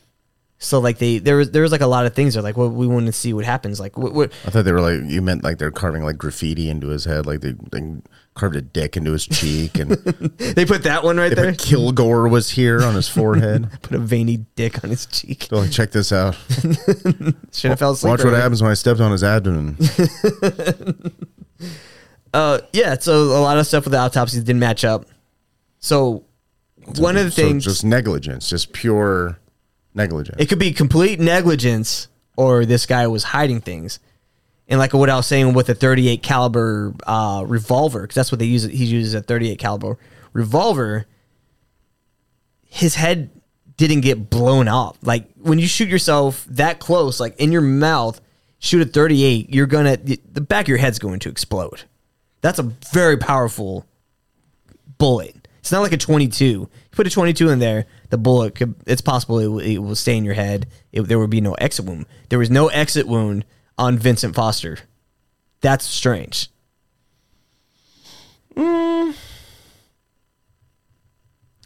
So like they there was there was like a lot of things. They're like, well, we want to see what happens. Like what, what I thought they were like you meant like they're carving like graffiti into his head, like they, they carved a dick into his cheek, and they put that one right there. put Kilgore was here on his forehead. Put a veiny dick on his cheek. They're like, check this out. Should have fell asleep. Watch what happens when I stepped on his abdomen. Uh, yeah. So a lot of stuff with the autopsies didn't match up. So one of the So things just negligence, just pure negligence. it could be complete negligence or this guy was hiding things. And like what I was saying with the 38 caliber uh, revolver, because that's what they use. He uses a 38 caliber revolver. His head didn't get blown off. Like when you shoot yourself that close, like in your mouth, shoot a 38, you're gonna the back of your head's going to explode. That's a very powerful bullet. It's not like a 22. You put a 22 in there, the bullet could. It's possible it will, it will stay in your head. It, there would be no exit wound. There was no exit wound on Vincent Foster. That's strange. Mm.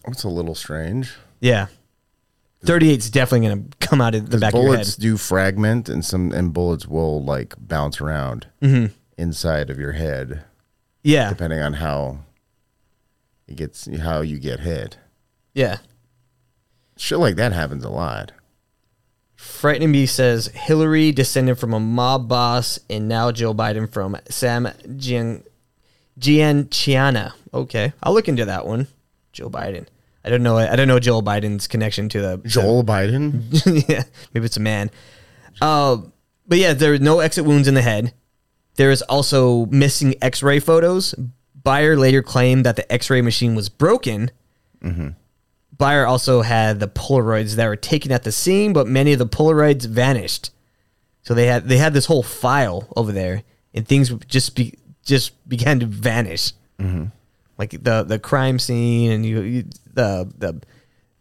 It's a little strange. Yeah. 38 is definitely going to come out of the back of your head. bullets do fragment, and some and bullets will like bounce around mm-hmm. inside of your head, Yeah. depending on how it gets how you get hit. Yeah. Shit like that happens a lot. Frightening Me says Hillary descended from a mob boss and now Joe Biden from Sam Gian Giancana. Okay. I'll look into that one. Joe Biden. I don't know I don't know Joe Biden's connection to the Joel Biden. yeah, maybe it's a man. Uh, but yeah, there are no exit wounds in the head. There is also missing X-ray photos. Beyer later claimed that the X-ray machine was broken. Beyer also had the Polaroids that were taken at the scene, but many of the Polaroids vanished. So they had they had this whole file over there, and things just be just began to vanish. Like the the crime scene and you, you the the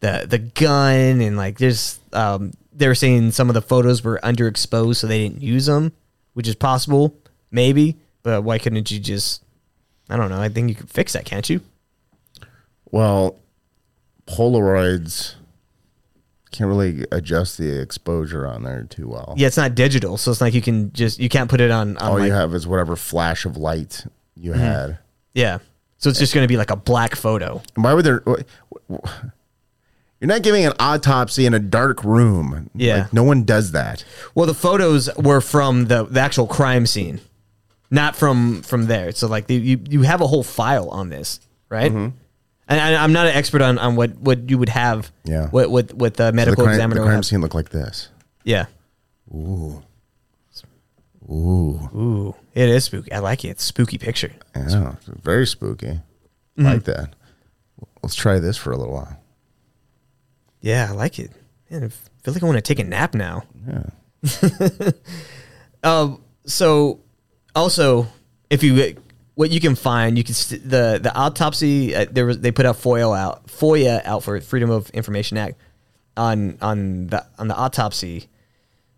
the the gun and like there's um they were saying some of the photos were underexposed so they didn't use them which is possible maybe but why couldn't you just i don't know i think you could fix that can't you? Well, Polaroids can't really adjust the exposure on there too well. yeah it's not digital so it's like you can just you can't put it on, on All like, you have is whatever flash of light you had. yeah so it's just going to be like a black photo And Why would there? You're not giving an autopsy in a dark room. Yeah. Like, no one does that. Well, the photos were from the, the actual crime scene, not from from there. So like the, you you have a whole file on this, right? Mm-hmm. And I, I'm not an expert on, on what, what you would have. Yeah. What what what the So the medical crime, examiner the crime scene looked like this. Yeah. Ooh. Ooh. Ooh, it is spooky. I like it. It's a spooky picture. Yeah. Very spooky. Mm-hmm. Like that. Let's try this for a little while. Yeah, I like it. Man, I feel like I want to take a nap now. Yeah. Um. So, also, if you what you can find, you can st- the the autopsy. Uh, there was they put out FOIA out FOIA out for Freedom of Information Act on on the on the autopsy.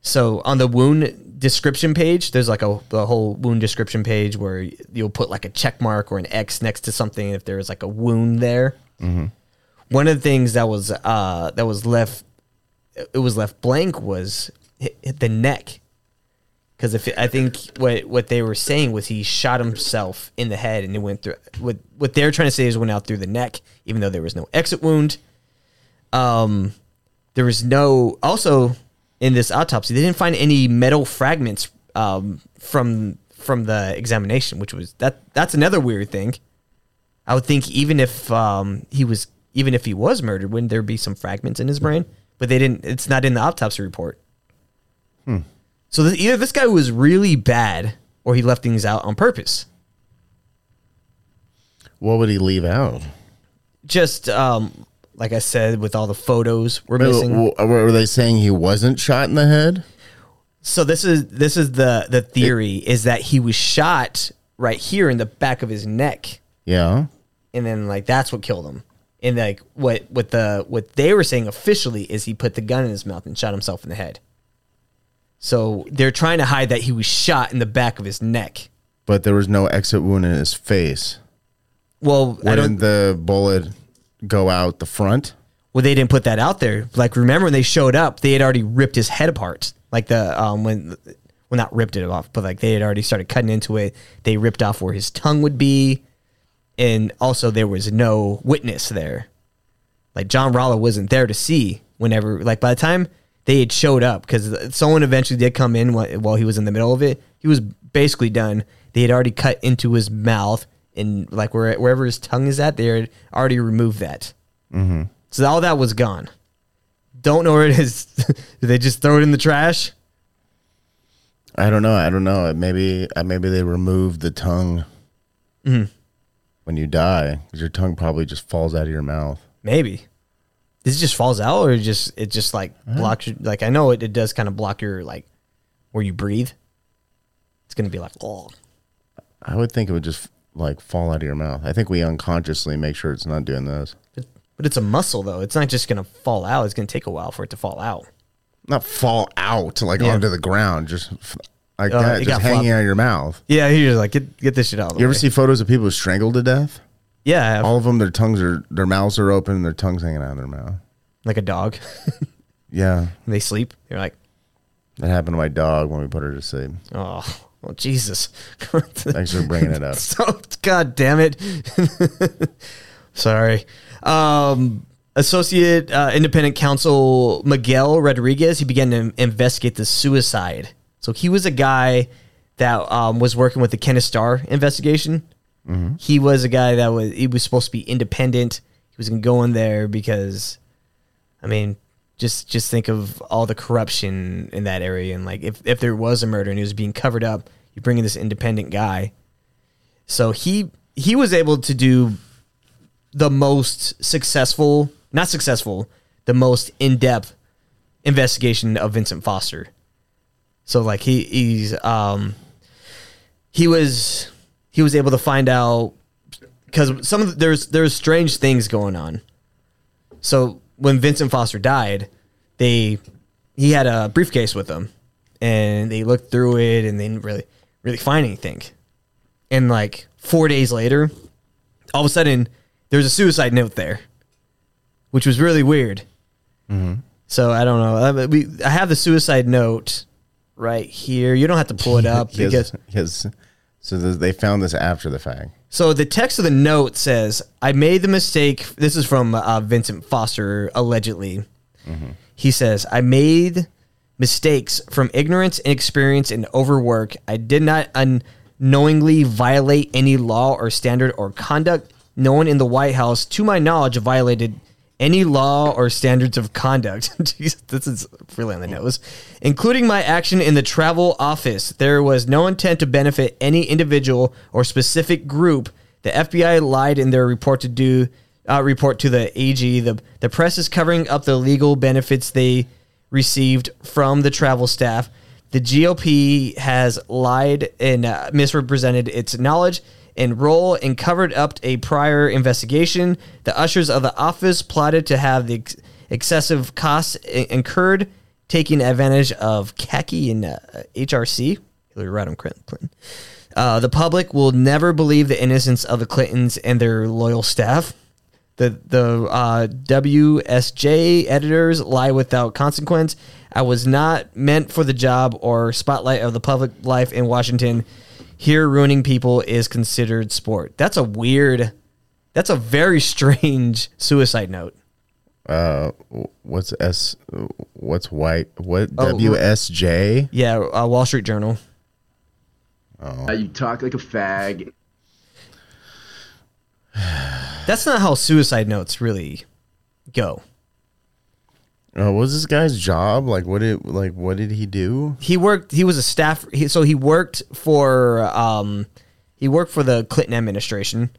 So on the wound description page, there's like a the whole wound description page where you'll put like a check mark or an X next to something if there's like a wound there. One of the things that was uh, that was left it was left blank was hit, hit the neck. Because if I think what what they were saying was he shot himself in the head and it went through. What what they're trying to say is went out through the neck, even though there was no exit wound. Um, there was no also in this autopsy they didn't find any metal fragments um, from from the examination, which was that that's another weird thing. I would think even if um, he was even if he was murdered, wouldn't there be some fragments in his brain? But they didn't. It's not in the autopsy report. So th- either this guy was really bad, or he left things out on purpose. What would he leave out? Just um, like I said, with all the photos we're missing. W- w- Were they saying he wasn't shot in the head? So this is this is the the theory is that he was shot right here in the back of his neck, Yeah. and then like that's what killed him. And like what what the what they were saying officially is he put the gun in his mouth and shot himself in the head. So they're trying to hide that he was shot in the back of his neck. But there was no exit wound in his face. Well, I don't. Wouldn't the bullet go out the front? Well, they didn't put that out there. Like, remember when they showed up, they had already ripped his head apart. Like the um when, well, not ripped it off, but like they had already started cutting into it. They ripped off where his tongue would be, and also there was no witness there. Like John Rolla wasn't there to see whenever. Like by the time they had showed up, because someone eventually did come in while, while he was in the middle of it. He was basically done. They had already cut into his mouth and like where, wherever his tongue is at, they had already removed that. Mm-hmm. So all that was gone. Don't know where it is. Did they just throw it in the trash? I don't know. I don't know. Maybe uh, maybe they removed the tongue Mhm. when you die because your tongue probably just falls out of your mouth. Maybe. This just falls out, or it just it just like blocks your like I know it, it does kind of block your like where you breathe. It's gonna be like oh I would think it would just like fall out of your mouth. I think we unconsciously make sure it's not doing this. but it's a muscle though. It's not just gonna fall out. It's gonna take a while for it to fall out. Not fall out like Yeah. onto the ground, just like Uh, that, just hanging floppy. out of your mouth. Yeah, you're like get get this shit out. Of the You ever way. see photos of people who strangled to death? Yeah. All of them, their tongues are, their mouths are open, and their tongues hanging out of their mouth. like a dog? Yeah, they sleep, you're like that happened to my dog when we put her to sleep. oh well Jesus. Thanks for bringing it up. So God damn it. Sorry. Um, Associate uh, Independent Counsel Miguel Rodriguez, he began to investigate the suicide. So he was a guy that um, was working with the Kenneth Starr investigation. He was a guy that was he was supposed to be independent. He was gonna go in there because, I mean, just just think of all the corruption in that area and like if if there was a murder and it was being covered up, you bring in this independent guy. So he he was able to do the most successful, not successful, the most in-depth investigation of Vincent Foster. So like he he's um he was he was able to find out because some of the, there's there's strange things going on. So when Vincent Foster died, they he had a briefcase with him, and they looked through it and they didn't really really find anything. And like four days later, all of a sudden there's a suicide note there, which was really weird. So I don't know. Uh, We I have the suicide note right here. You don't have to pull it up because so th- they found this after the fact. so the text of the note says, "I made the mistake." This is from uh, Vincent Foster, allegedly. He says, "I made mistakes from ignorance, inexperience, and overwork. I did not unknowingly violate any law or standard or conduct. No one in the White House, to my knowledge, violated." Any law or standards of conduct. Jeez, this is really on the nose. Including my action in the travel office. There was no intent to benefit any individual or specific group. The FBI lied in their report to do uh, report to the AG. The the press is covering up the legal benefits they received from the travel staff. The GOP has lied and uh, misrepresented its knowledge and role and covered up a prior investigation. The ushers of the office plotted to have the ex- excessive costs i- incurred, taking advantage of Kaki and uh, HRC, Hillary Rodham Clinton. Uh, the public will never believe the innocence of the Clintons and their loyal staff. The the uh, WSJ editors lie without consequence. I was not meant for the job or spotlight of the public life in Washington. Here, ruining people is considered sport. That's a weird. That's a very strange suicide note. Uh, what's S? What's white? What Oh, WSJ? Yeah, uh, Wall Street Journal. Uh, you talk like a fag. That's not how suicide notes really go. Uh, what was this guy's job? Like, what did like what did he do? He worked. He was a staff. He, so he worked for. Um, he worked for the Clinton administration.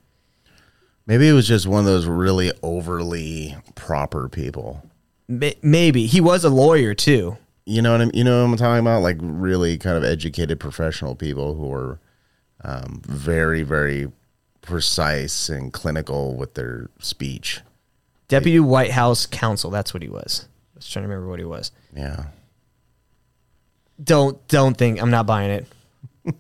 Maybe it was just one of those really overly proper people. May- Maybe he was a lawyer too. You know what I'm? You know what I'm talking about? Like really kind of educated professional people who are um, very, very precise and clinical with their speech. Deputy White House counsel. That's what he was. I was trying to remember what he was. Yeah. Don't don't think I'm not buying it.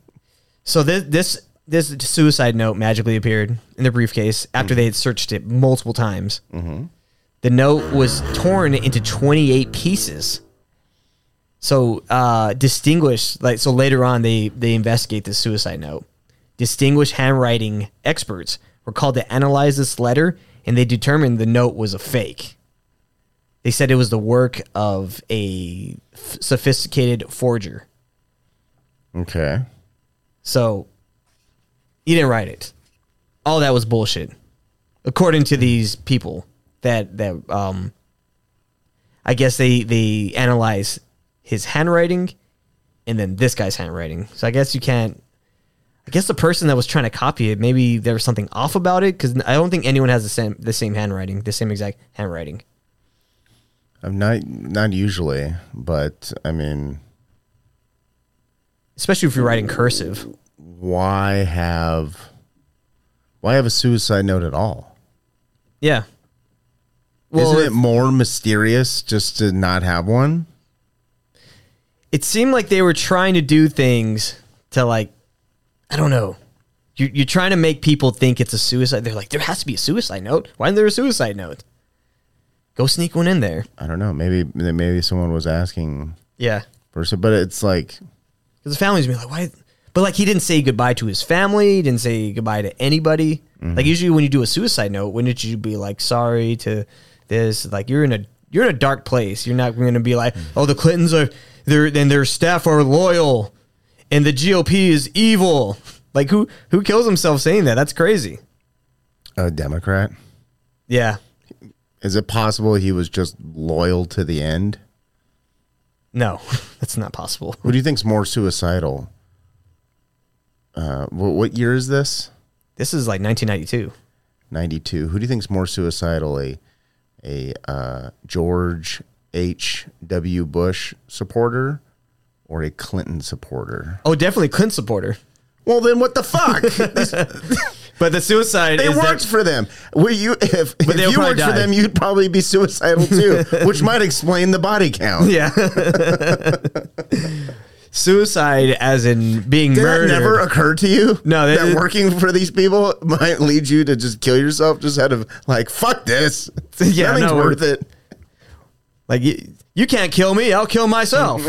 so this this this suicide note magically appeared in the briefcase after they had searched it multiple times. Mm-hmm. The note was torn into 28 pieces. So uh, distinguished, like so later on, they they investigate the suicide note. Distinguished handwriting experts were called to analyze this letter, and they determined the note was a fake. They said it was the work of a f- sophisticated forger. Okay. So he didn't write it. All that was bullshit, according to these people that that um. I guess they they analyze his handwriting, and then this guy's handwriting. So I guess you can't. I guess the person that was trying to copy it, maybe there was something off about it because I don't think anyone has the same the same handwriting, the same exact handwriting. I'm not not usually, but I mean, especially if you're writing cursive. Why have why have a suicide note at all? Yeah. Isn't it more mysterious just to not have one? it seemed like they were trying to do things to like i don't know you're, you're trying to make people think it's a suicide they're like there has to be a suicide note why isn't there a suicide note go sneak one in there. I don't know. Maybe maybe someone was asking yeah. some, but it's like because the family's be like why? But like he didn't say goodbye to his family he didn't say goodbye to anybody. Mm-hmm. Like usually when you do a suicide note wouldn't you be like sorry to this like you're in a you're in a dark place. You're not going to be like mm-hmm. oh the clintons are their and their staff are loyal and the gop is evil. Like who who kills himself saying that? That's crazy. A Democrat. yeah Is it possible he was just loyal to the end? no that's not possible Who do you think's more suicidal? Uh, what, what year is this? this is like 1992 Ninety-two. Who do you think's more suicidal? A a uh, George H. W. Bush supporter or a Clinton supporter? oh definitely clinton supporter Well, then what the fuck? but the suicide They worked that- for them. Were you if, if you worked for them, you'd probably be suicidal too, which might explain the body count. yeah suicide as in being Did murdered that never occurred to you? No, that- that working for these people might lead you to just kill yourself just out of like fuck this. Yeah, Nothing's no, worth it. Like you, you can't kill me, I'll kill myself.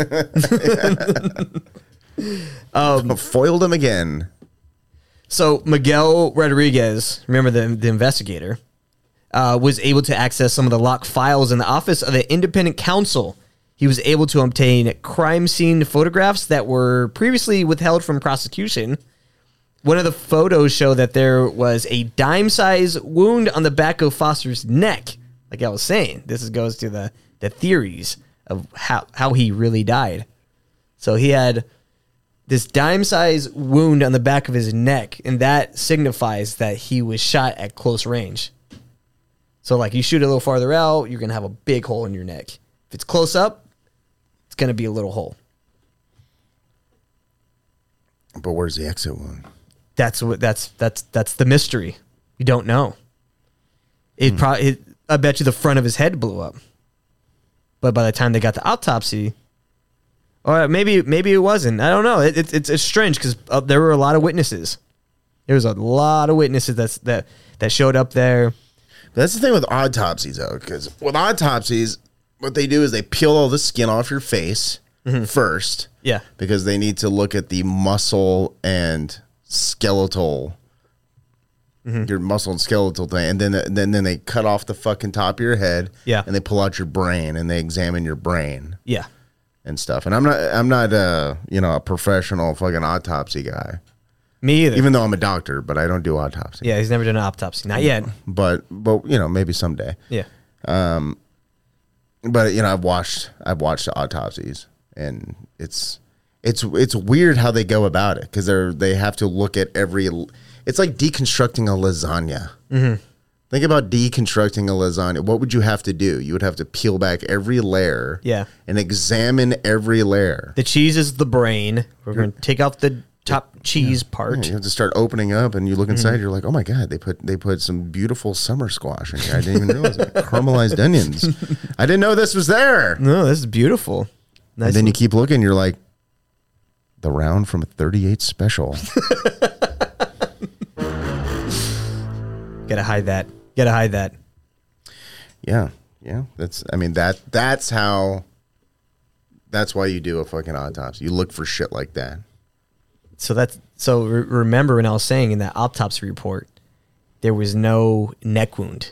um, Foiled him again. So Miguel Rodriguez, remember the the investigator, uh, was able to access some of the locked files in the office of the independent counsel. He was able to obtain crime scene photographs that were previously withheld from prosecution. One of the photos show that there was a dime-size wound on the back of Foster's neck. Like I was saying, this is, goes to the the theories of how how he really died. So he had this dime-size wound on the back of his neck, and that signifies that he was shot at close range. So, like, you shoot a little farther out, you're gonna have a big hole in your neck. If it's close up, it's gonna be a little hole. But where's the exit wound? That's what that's that's that's the mystery. You don't know. It hmm. probably I bet you the front of his head blew up. But by the time they got the autopsy, or maybe maybe it wasn't. I don't know. It, it, it's it's strange because uh, there were a lot of witnesses. There was a lot of witnesses that's that that showed up there. That's the thing with autopsies, though, because with autopsies, what they do is they peel all the skin off your face first. Yeah. Because they need to look at the muscle and skeletal, your muscle and skeletal thing, and then then then they cut off the fucking top of your head. Yeah. And they pull out your brain and they examine your brain Yeah. And stuff. And I'm not I'm not uh you know a professional fucking autopsy guy, Me either. even though I'm a doctor, but I don't do autopsy. yeah, he's never done an autopsy. Not yet. But but you know maybe someday. Yeah. Um, but you know i've watched i've watched the autopsies and it's it's it's weird how they go about it because they're they have to look at every it's like deconstructing a lasagna Mm-hmm. Think about deconstructing a lasagna what would you have to do you would have to peel back every layer Yeah. and examine every layer The cheese is the brain. We're going to take off the top cheese part. you have to start opening up and you look inside mm-hmm. you're like oh my god they put they put some beautiful summer squash in here i didn't even realize it caramelized onions i didn't know this was there No, this is beautiful. Nice. And then you keep looking, you're like, the round from a 38 special. Gotta hide that. Gotta hide that. yeah. Yeah. That's, I mean, that, that's how, that's why you do a fucking autopsy. You look for shit like that. So that's so. Re- remember when I was saying in that autopsy report, there was no neck wound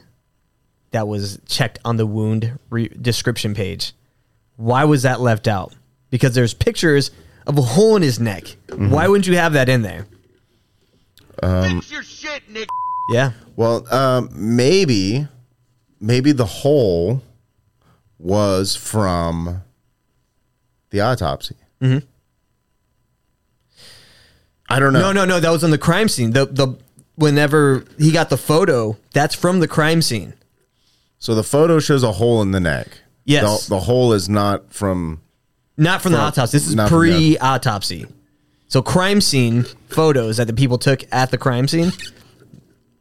that was checked on the wound re- description page. Why was that left out? Because there's pictures of a hole in his neck. Mm-hmm. Why wouldn't you have that in there? Fix your shit, Nick. Yeah, Well, um, maybe, maybe the hole was from the autopsy. Mm-hmm. I don't know. no, no, no. That was on the crime scene. The the whenever he got the photo, that's from the crime scene. So the photo shows a hole in the neck. Yes. The, the hole is not from. Not from the autopsy. This is from pre autopsy. So crime scene photos that the people took at the crime scene.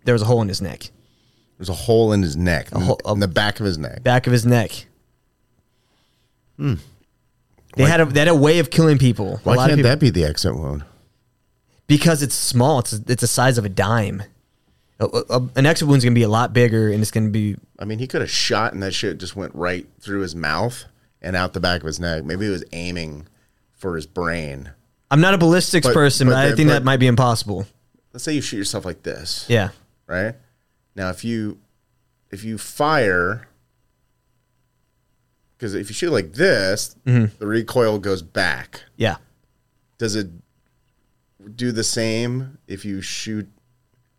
There was a hole in his neck, There's a hole in his neck, hole- in the back of his neck. back of his neck. Hmm. They had a they had a way of killing people. A Why lot can't people- that be the exit wound? Because it's small. It's it's the size of a dime. A- a- an exit wound's gonna be a lot bigger, and it's gonna be I mean, he could have shot and that shit just went right through his mouth and out the back of his neck. Maybe he was aiming for his brain. I'm not a ballistics But- person, but but, I the- think but- that might be impossible. Let's say you shoot yourself like this, Yeah. Right? Now, if you if you fire, because if you shoot like this, Mm-hmm. the recoil goes back. Yeah. Does it do the same if you shoot?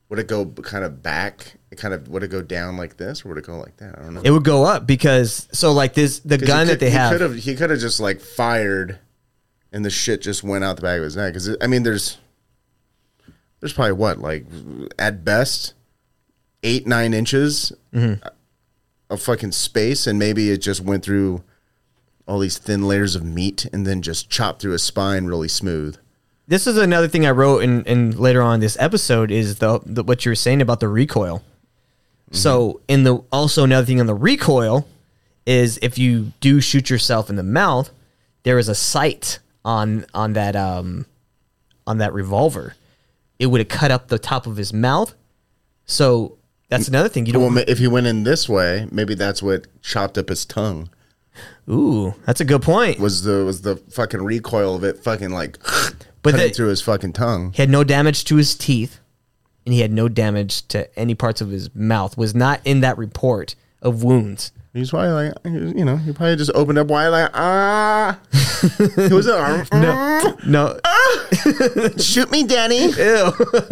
Would it go kind of back? It kind of would it go down like this, or would it go like that? I don't know. It would go up because so like this the gun he that could- they he have. Could have, he could have just like fired, and the shit just went out the back of his neck. Because I mean, there's there's probably what like at best eight nine inches Mm-hmm. of fucking space, and maybe it just went through all these thin layers of meat and then just chopped through a spine really smooth. this is another thing I wrote in, in later on in this episode is the, the what you were saying about the recoil. So in the also another thing on the recoil is if you do shoot yourself in the mouth, there is a sight on on that um on that revolver. It would have cut up the top of his mouth. So that's another thing you don't. ma- if he went in this way, maybe that's what chopped up his tongue. Ooh, that's a good point. Was the was the fucking recoil of it fucking like But cutting the- through his fucking tongue? He had no damage to his teeth, and he had no damage to any parts of his mouth. Was not in that report of wounds. He's probably like, you know, he probably just opened up wide, like, ah. It was a, No, no. shoot me, Danny. Ew. What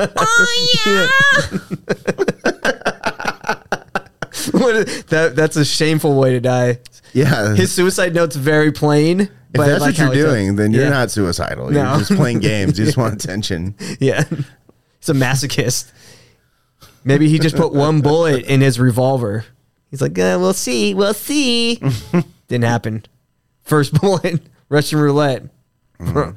is- that that's a shameful way to die. Yeah. His suicide note's very plain. if but that's like what you're doing, then you're Yeah. not suicidal. No. You're just playing games. You just want attention. Yeah, he's a masochist. Maybe he just put one bullet in his revolver. He's like, uh, we'll see, we'll see. Didn't happen. First bullet, Russian roulette. Mm-hmm.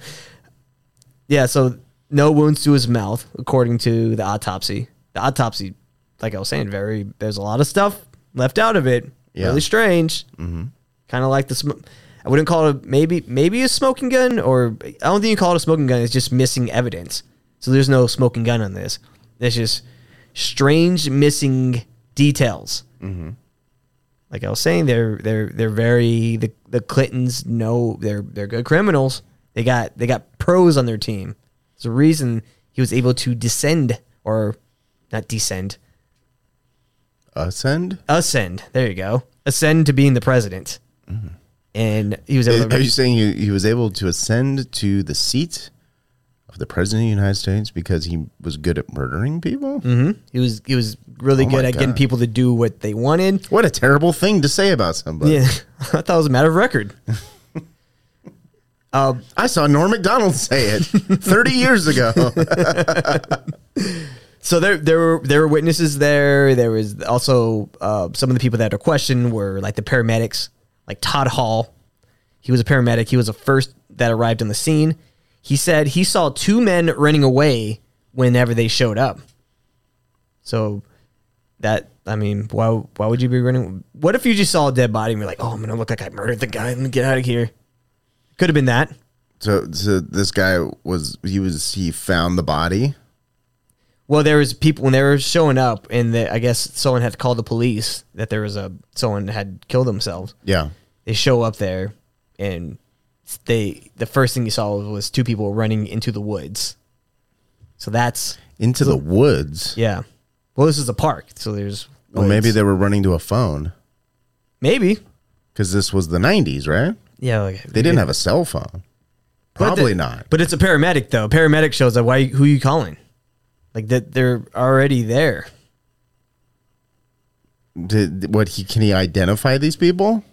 Yeah, so no wounds to his mouth, according to the autopsy. The autopsy, like I was saying, very there's a lot of stuff left out of it. Yeah. Really strange. Mm-hmm. Kind of like the sm- I wouldn't call it maybe maybe a smoking gun, or I don't think you call it a smoking gun. It's just missing evidence. So there's no smoking gun on this. It's just strange missing details. Like I was saying, they're they're they're very the the Clintons know they're they're good criminals. They got they got pros on their team. There's a reason he was able to descend or not descend, Ascend? ascend. There you go, ascend to being the president. And he was able Are you saying he, he was able to ascend to the seat of the president of the United States because he was good at murdering people? hmm He was he was really Oh good at getting people to do what they wanted. What a terrible thing to say about somebody. Yeah, I thought it was a matter of record. um, I saw Norm Macdonald say it 30 years ago. So there there were there were witnesses there. There was also uh, some of the people that are questioned were like the paramedics, like Todd Hall. He was a paramedic. He was the first that arrived on the scene. He said he saw two men running away whenever they showed up. So that I mean, why why would you be running? What if you just saw a dead body and you're like, oh, I'm gonna look like I murdered the guy. Let me get out of here. Could have been that. so, so this guy was he was he found the body. Well, there was people when they were showing up, and the, I guess someone had called the police that there was a someone had killed themselves. Yeah. They show up there, and they the first thing you saw was two people running into the woods. So that's Into the woods. yeah. Well, this is a park, so there's Well, maybe they were running to a phone maybe because this was the 90s, right? yeah. Like, They didn't have a cell phone. But Probably the- not. But it's a paramedic though. Paramedic shows up. Why? Who are you calling? Like that? They're already there. Did what he can he identify these people?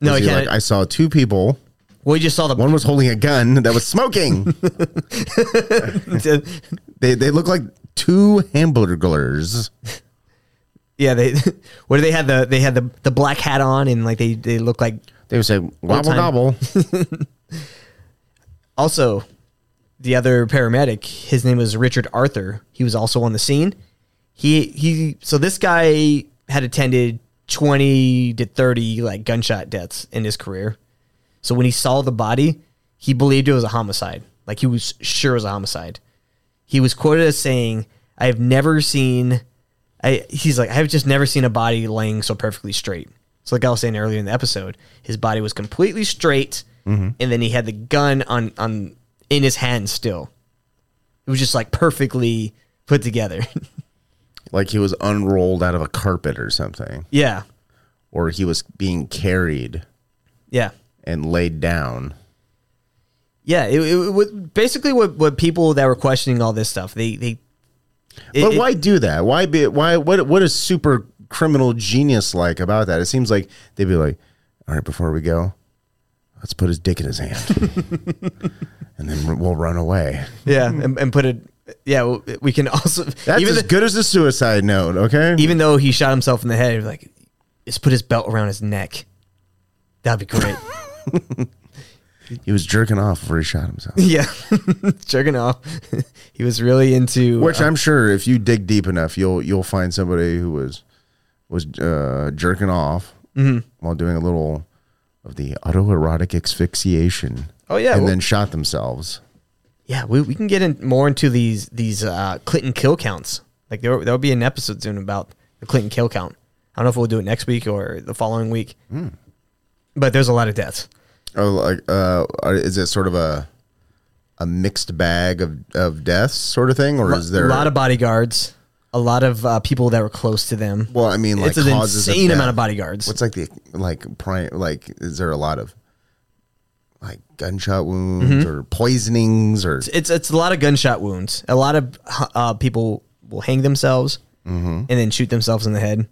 No, he can't. Like, I saw two people. well, you just saw the One was holding a gun that was smoking. they they look like two hamburglers. Yeah, they what do they had the they had the the black hat on and like they they look like They would say wobble gobble. also the other paramedic his name was Richard Arthur. He was also on the scene. He he so this guy had attended 20 to 30 like gunshot deaths in his career. So when he saw the body he believed it was a homicide. Like he was sure it was a homicide. He was quoted as saying I have never seen I he's like I've just never seen a body laying so perfectly straight. So like I was saying earlier in the episode, his body was completely straight, mm-hmm. and then he had the gun on on in his hand still. It was just like perfectly put together. like he was unrolled out of a carpet or something, yeah, or he was being carried yeah, and laid down. yeah. It, it, was basically what what people that were questioning all this stuff they they. it- but why do that? Why be? Why? What? What is super criminal genius like about that? It seems like they'd be like, "All right, before we go, let's put his dick in his hand, and then we'll run away." Yeah, and, and put it. Yeah, we can also That's even as the- good as the suicide note. Okay. even though he shot himself in the head, like just put his belt around his neck. That'd be great. he was jerking off before he shot himself. yeah, jerking off. he was really into. Which uh, I'm sure, if you dig deep enough, you'll you'll find somebody who was was uh, jerking off Mhm. while doing a little of the autoerotic asphyxiation. Oh, yeah, and well- then shot themselves. yeah, we, we can get in more into these these uh, Clinton kill counts. Like there there'll be an episode soon about the Clinton kill count. I don't know if we'll do it next week or the following week. But there's a lot of deaths. Oh, like uh, is it sort of a a mixed bag of, of deaths, sort of thing, or is there a lot of bodyguards, a lot of uh, people that were close to them. Well, I mean, like it's an causes insane death. amount of bodyguards. What's like the like prime like? Is there a lot of like gunshot wounds Mhm. or poisonings or? it's it's a lot of gunshot wounds. A lot of uh, people will hang themselves Mhm. and then shoot themselves in the head,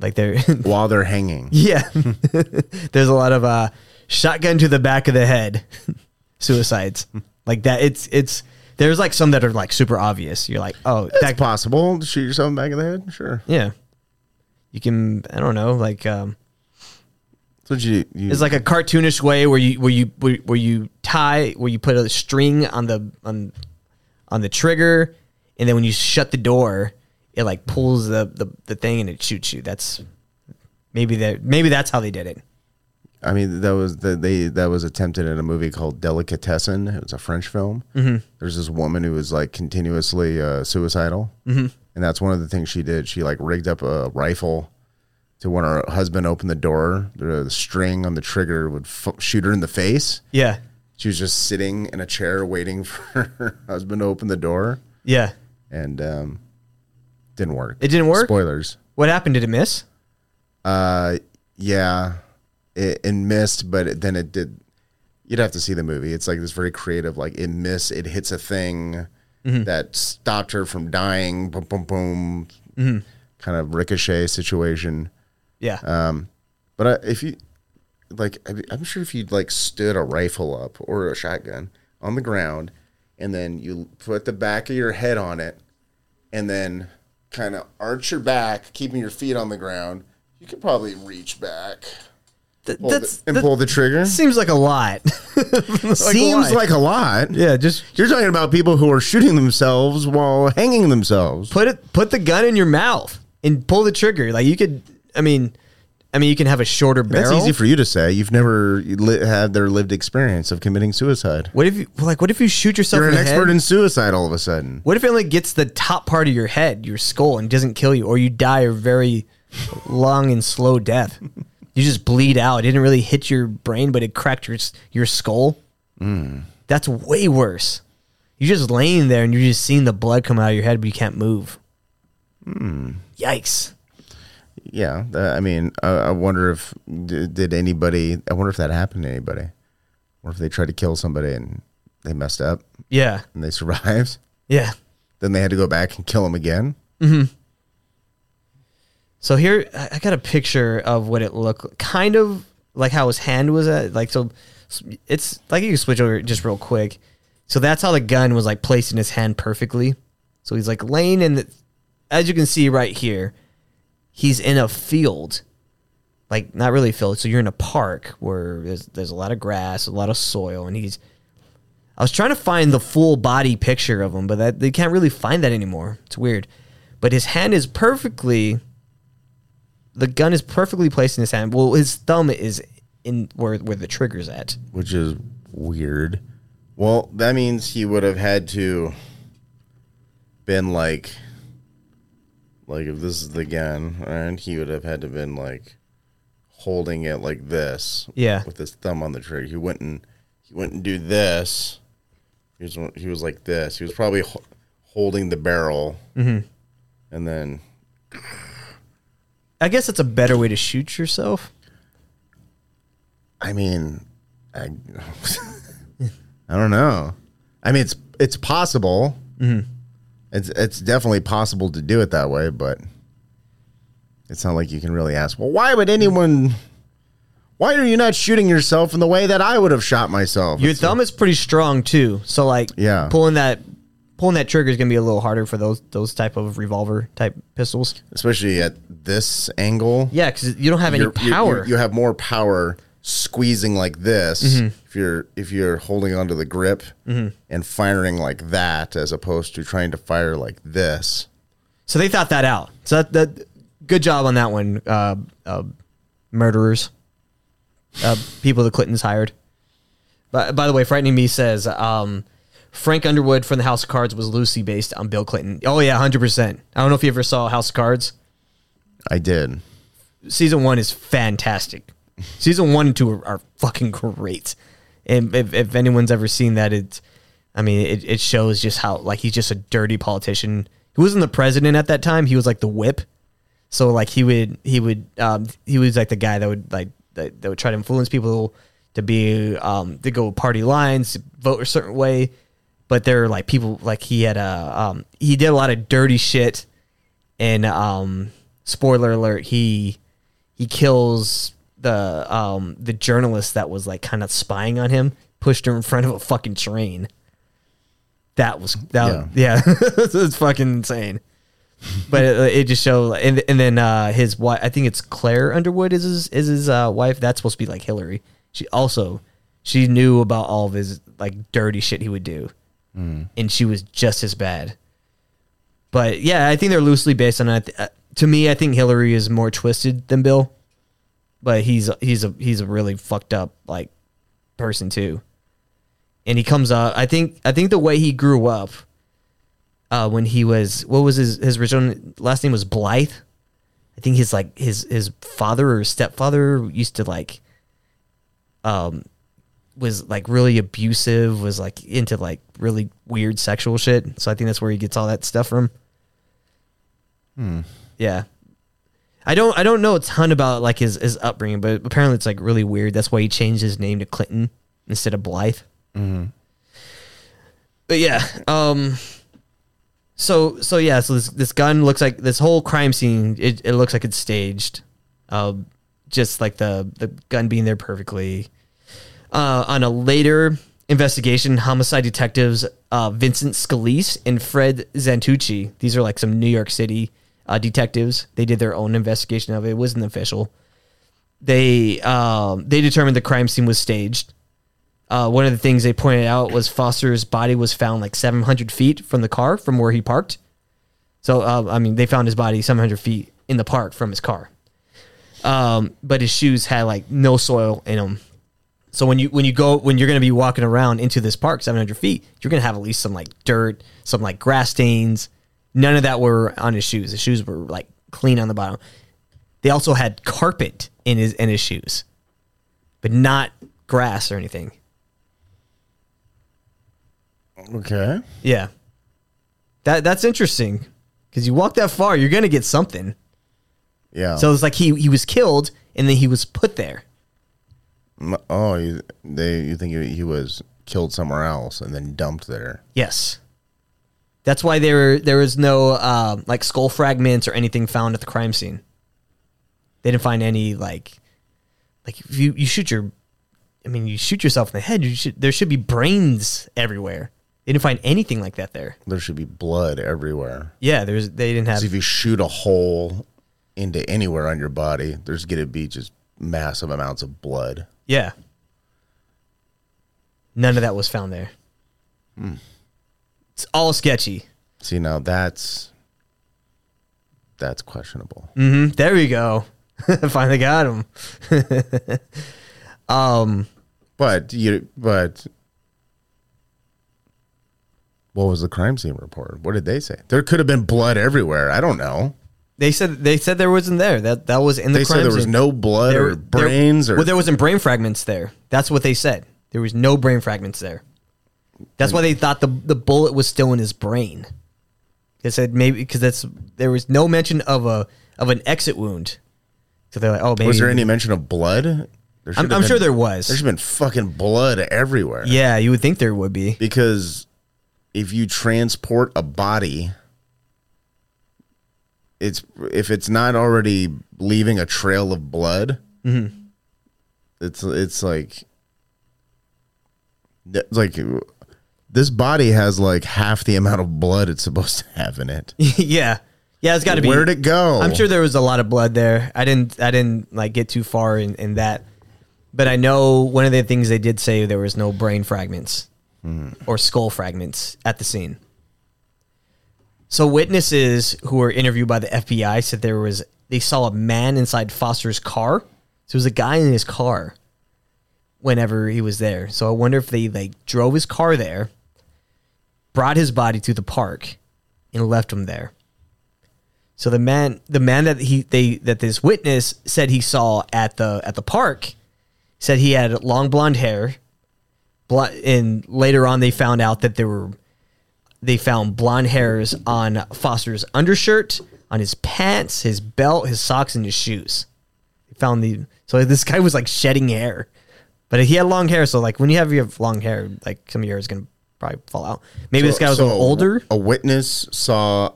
like they're while they're hanging. yeah. There's a lot of uh, shotgun to the back of the head suicides like that. It's it's there's like some that are like super obvious. You're like, oh, That's that possible. to Shoot yourself in the back of the head. Sure. yeah. You can I don't know like um, So you, you It's like a cartoonish way where you where you where, where you tie where you put a string on the on on the trigger, and then when you shut the door, it like pulls the the, the thing and it shoots you. That's maybe that maybe that's how they did it. I mean, that was the, they that was attempted in a movie called Delicatessen. It was a French film. Mhm. There's this woman who was like continuously uh, suicidal, Mhm. and that's one of the things she did. She like rigged up a rifle to when her husband opened the door, the string on the trigger would f- shoot her in the face. Yeah. She was just sitting in a chair waiting for her husband to open the door, Yeah. and um, didn't work. It didn't work? Spoilers. What happened? Did it miss? Uh, yeah, it, missed, but it, then it did. You'd have to see the movie. It's like this very creative. Like it missed. It hits a thing Mhm. that stopped her from dying. Boom, boom, boom. Mhm. Kind of ricochet situation. Yeah. Um, but I, if you like, I'm sure if you like stood a rifle up or a shotgun on the ground, and then you put the back of your head on it, and then kind of arch your back, keeping your feet on the ground, you could probably reach back. Pull the- and that pull the trigger. Seems like a lot. Seems like a lot. Yeah, just you're talking about people who are shooting themselves while hanging themselves. Put it. Put the gun in your mouth and pull the trigger. Like you could. I mean, I mean, you can have a shorter barrel. That's easy for you to say. You've never li- had their lived experience of committing suicide. What if you like? What if you shoot yourself? You're in an expert head? in suicide all of a sudden. What if it only gets the top part of your head, your skull, and doesn't kill you, or you die a very long and slow death? You just bleed out. It didn't really hit your brain, but it cracked your your skull. That's way worse. You're just laying there and you're just seeing the blood come out of your head, but you can't move. Yikes! Yeah, I mean, I, I wonder if did anybody. I wonder if that happened to anybody, or if they tried to kill somebody and they messed up. Yeah. and they survived. Yeah. Then they had to go back and kill them again. hmm So here, I got a picture of what it looked kind of like how his hand was at. Like, so it's like you can switch over just real quick. So that's how the gun was like placed in his hand perfectly. So he's like laying in the, as you can see right here, he's in a field, like not really a field. So you're in a park where there's there's a lot of grass, a lot of soil, and he's. I was trying to find the full body picture of him, but that they can't really find that anymore. It's weird. But his hand is perfectly the gun is perfectly placed in his hand. Well, his thumb is in where where the trigger's at. which is weird. Well, that means he would have had to been like like if this is the gun, and he would have had to been like holding it like this. Yeah. With his thumb on the trigger. He wouldn't he wouldn't do this. He was he was like this. He was probably ho- holding the barrel. Mhm. And then I guess that's a better way to shoot yourself. I mean, I, I don't know. I mean, it's it's possible. Mhm. It's it's definitely possible to do it that way, but it's not like you can really ask. Well, why would anyone? Why are you not shooting yourself in the way that I would have shot myself? Your thumb is pretty strong too, so like Yeah. pulling that pulling that trigger is gonna be a little harder for those those type of revolver type pistols. especially at this angle. Yeah, because you don't have any You're- you- you- power. You, have more power squeezing like this Mhm. if you're if you're holding onto the grip Mhm. and firing like that, as opposed to trying to fire like this. So they thought that out. So that, that good job on that one, uh, uh, murderers, uh, people the Clintons hired. But by the way, frightening me says um, Frank Underwood from the House of Cards was loosely based on Bill Clinton. Oh yeah, hundred percent. I don't know if you ever saw House of Cards. I did. Season one is fantastic. Season one and two are, are fucking great. And if, if anyone's ever seen that, it's, I mean, it, it shows just how like he's just a dirty politician. He wasn't the president at that time. He was like the whip. So like he would he would um, he was like the guy that would like that, that would try to influence people to be um, to go party lines, vote a certain way. But there are like people like he had a um, he did a lot of dirty shit. And um, spoiler alert, he he kills the um the journalist that was like kind of spying on him, pushed her in front of a fucking train. That was that yeah, it's fucking insane. But it, it just showed, and and then uh, his wife, I think it's Claire Underwood is his is his uh, wife. That's supposed to be like Hillary. She also she knew about all of his like dirty shit he would do, Mm. and she was just as bad. But yeah, I think they're loosely based on it. Uh, To me, I think Hillary is more twisted than Bill, but he's he's a he's a really fucked up like person too. And he comes up. I think I think the way he grew up, uh, when he was what was his his original last name was Blythe. I think his like his his father or stepfather used to like um was like really abusive, was like into like really weird sexual shit. So I think that's where he gets all that stuff from. Hmm. Yeah. I don't I don't know a ton about like his, his upbringing, but apparently it's like really weird. That's why he changed his name to Clinton instead of Blythe. Mhm. But yeah, um so so yeah, so this this gun looks like this whole crime scene it, it looks like it's staged. Um just like the the gun being there perfectly. Uh on a later investigation, homicide detectives uh Vincent Scalice and Fred Santucci, these are like some New York City uh, detectives. They did their own investigation of it. It wasn't official. They um, they determined the crime scene was staged. Uh, one of the things they pointed out was Foster's body was found like 700 feet from the car from where he parked. So uh, I mean, they found his body 700 feet in the park from his car. Um, but his shoes had like no soil in them. So when you when you go when you're gonna be walking around into this park 700 feet, you're gonna have at least some like dirt, some like grass stains. None of that were on his shoes. The shoes were like clean on the bottom. They also had carpet in his in his shoes, but not grass or anything. Okay. Yeah, that that's interesting because you walk that far, you're gonna get something. Yeah. So it's like he he was killed and then he was put there. Oh, you, they you think he, he was killed somewhere else and then dumped there? Yes. That's why there there was no uh, like skull fragments or anything found at the crime scene. They didn't find any like like if you you shoot your I mean you shoot yourself in the head you should there should be brains everywhere. They didn't find anything like that there. There should be blood everywhere. Yeah, there's they didn't have 'Cause if you shoot a hole into anywhere on your body, there's to be just massive amounts of blood. yeah. None of that was found there. Hmm. It's all sketchy. See, now that's that's questionable. hmm There we go. Finally got him. um, But you, but what was the crime scene report? What did they say? There could have been blood everywhere. I don't know. They said they said there wasn't there. That that was in the They crime said there was scene. no blood There- or brains there, or well, there wasn't brain fragments there. That's what they said. There was no brain fragments there. That's why they thought the the bullet was still in his brain. They said maybe because that's there was no mention of a of an exit wound. So they're like, oh, maybe was there any mention of blood? There I'm, have I'm been- sure there was. There's been fucking blood everywhere. Yeah, you would think there would be because if you transport a body, it's if it's not already leaving a trail of blood, Mhm. it's it's like it's like this body has like half the amount of blood it's supposed to have in it. yeah, yeah. It's got to be. Where'd it go? I'm sure there was a lot of blood there. I didn't. I didn't like get too far in, in that, but I know one of the things they did say there was no brain fragments or skull fragments at the scene. So witnesses who were interviewed by the FBI said there was they saw a man inside Foster's car. So it was a guy in his car whenever he was there. So I wonder if they like drove his car there, brought his body to the park, and left him there. So the man, the man that he they that this witness said he saw at the at the park, said he had long blonde hair. Bl- and later on, they found out that there were they found blonde hairs on Foster's undershirt, on his pants, his belt, his socks, and his shoes. They found the so this guy was like shedding hair, but he had long hair. So like when you have you have long hair, like some of your hair is gonna probably fall out. Maybe this guy was a little older. A witness saw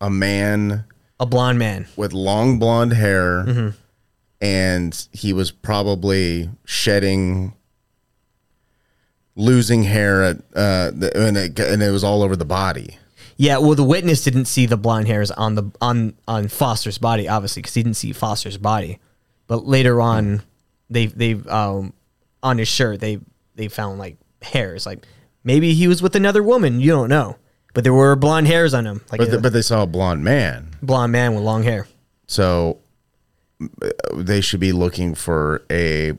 a man, a blonde man with long blonde hair, Mhm. and he was probably shedding, losing hair at, uh, the, and it and it was all over the body. Yeah, well, the witness didn't see the blonde hairs on the on on Foster's body, obviously, because he didn't see Foster's body. But later on, they they um on his shirt they they found like hairs. Like maybe he was with another woman. You don't know, but there were blonde hairs on him, like but the, but they saw a blonde man, blonde man with long hair. so uh, they should be looking for a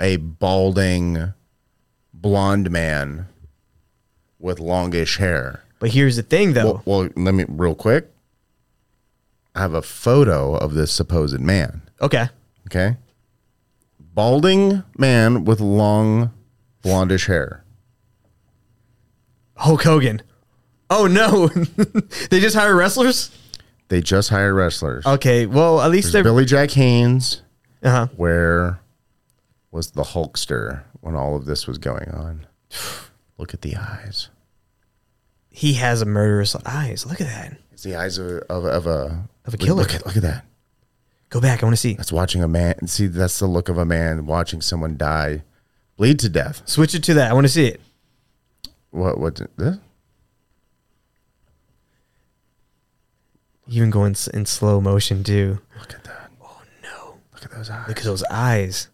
a balding blonde man with longish hair. But here's the thing, though. Well, well, let me real quick. I have a photo of this supposed man. okay. Okay, balding man with long blondish hair. Hulk Hogan. Oh no, they just hire wrestlers. They just hired wrestlers. Okay, well at least There's they're. Billy Jack Haynes. Uh huh. Where was the Hulkster when all of this was going on? Look at the eyes. He has a murderous eyes. Look at that. It's the eyes of, of, of a Of a killer. Look at, look at that. Go back. I want to see. That's watching a man. See, that's the look of a man watching someone die, bleed to death. Switch it to that. I want to see it. What? What? This? Even going in slow motion too. Look at that. Oh no! Look at those eyes. Look at those eyes.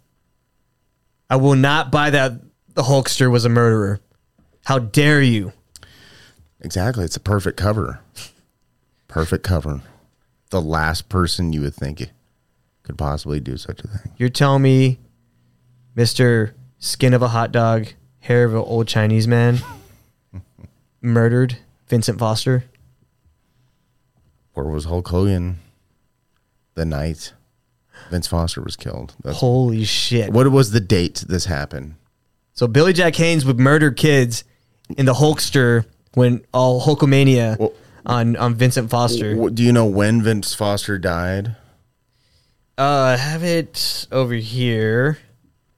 I will not buy that. The Hulkster was a murderer. How dare you? Exactly. It's a perfect cover. Perfect cover. The last person you would think could possibly do such a thing. You're telling me, Mister Skin of a hot dog, hair of an old Chinese man, murdered Vincent Foster? Where was Hulk Hogan the night Vince Foster was killed? That's, Holy shit! what was the date this happened? So Billy Jack Haynes would murder kids in the Hulkster when all Hulkamania Well- on on Vincent Foster. Do you know when Vince Foster died? Uh, I have it over here.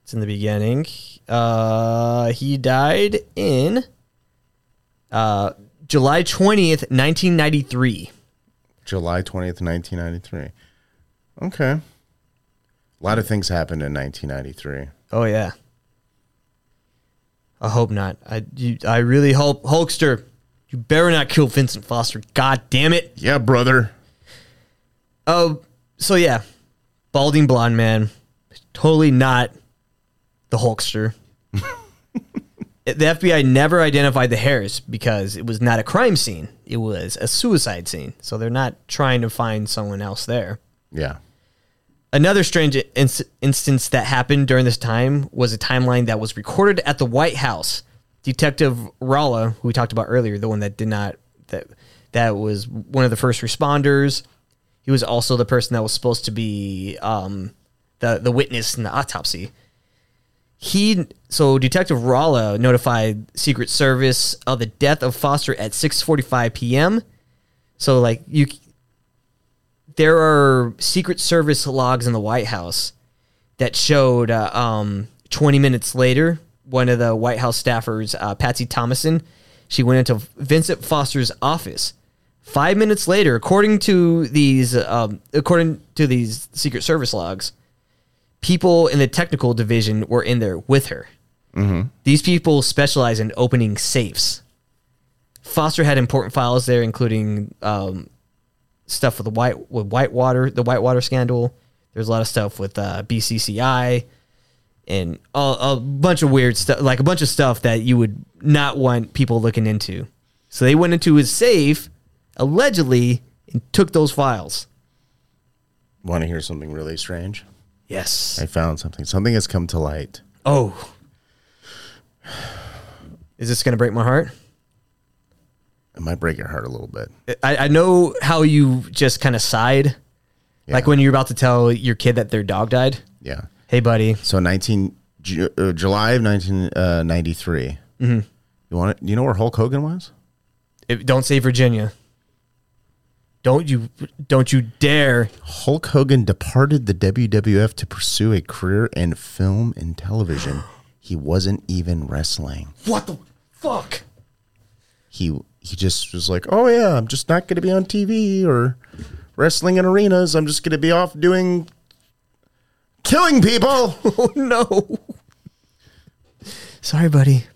It's in the beginning. Uh, he died in uh July twentieth, nineteen ninety three. July 20th, 1993. Okay. A lot of things happened in 1993. Oh yeah. I hope not. I you, I really hope Hulkster. You better not kill Vincent Foster. God damn it. Yeah, brother. Oh, so yeah, balding blonde man, totally not the Hulkster. the FBI never identified the hairs because it was not a crime scene; it was a suicide scene. So they're not trying to find someone else there. Yeah. Another strange inc- instance that happened during this time was a timeline that was recorded at the White House. Detective Rolla, who we talked about earlier, the one that did not that that was one of the first responders. He was also the person that was supposed to be um, the the witness in the autopsy. He so Detective Rolla notified Secret Service of the death of Foster at 6:45 p.m. So like you there are Secret Service logs in the White House that showed uh, um, 20 minutes later, one of the White House staffers, uh, Patsy Thomason, she went into Vincent Foster's office. Five minutes later, according to these, um, according to these Secret Service logs, people in the technical division were in there with her. These people specialize in opening safes. Foster had important files there, including um, stuff with the white with Whitewater, the Whitewater scandal. There's a lot of stuff with uh, BCCI and a, a bunch of weird stuff, like a bunch of stuff that you would not want people looking into. So they went into his safe, allegedly, and took those files. Want to hear something really strange? Yes. I found something. Something has come to light. Oh. Is this gonna break my heart? It might break your heart a little bit. I, I know how you just kind of sighed, like when you're about to tell your kid that their dog died. Yeah. Hey, buddy. So 19 Ju- uh, July of 1993. Mm-hmm. You want it? You know where Hulk Hogan was? If- don't say Virginia. Don't you don't you dare. Hulk Hogan departed the WWF to pursue a career in film and television. He wasn't even wrestling. What the fuck? He he just was like, "Oh yeah, I'm just not going to be on TV or wrestling in arenas. I'm just going to be off doing killing people." Oh no. Sorry, buddy.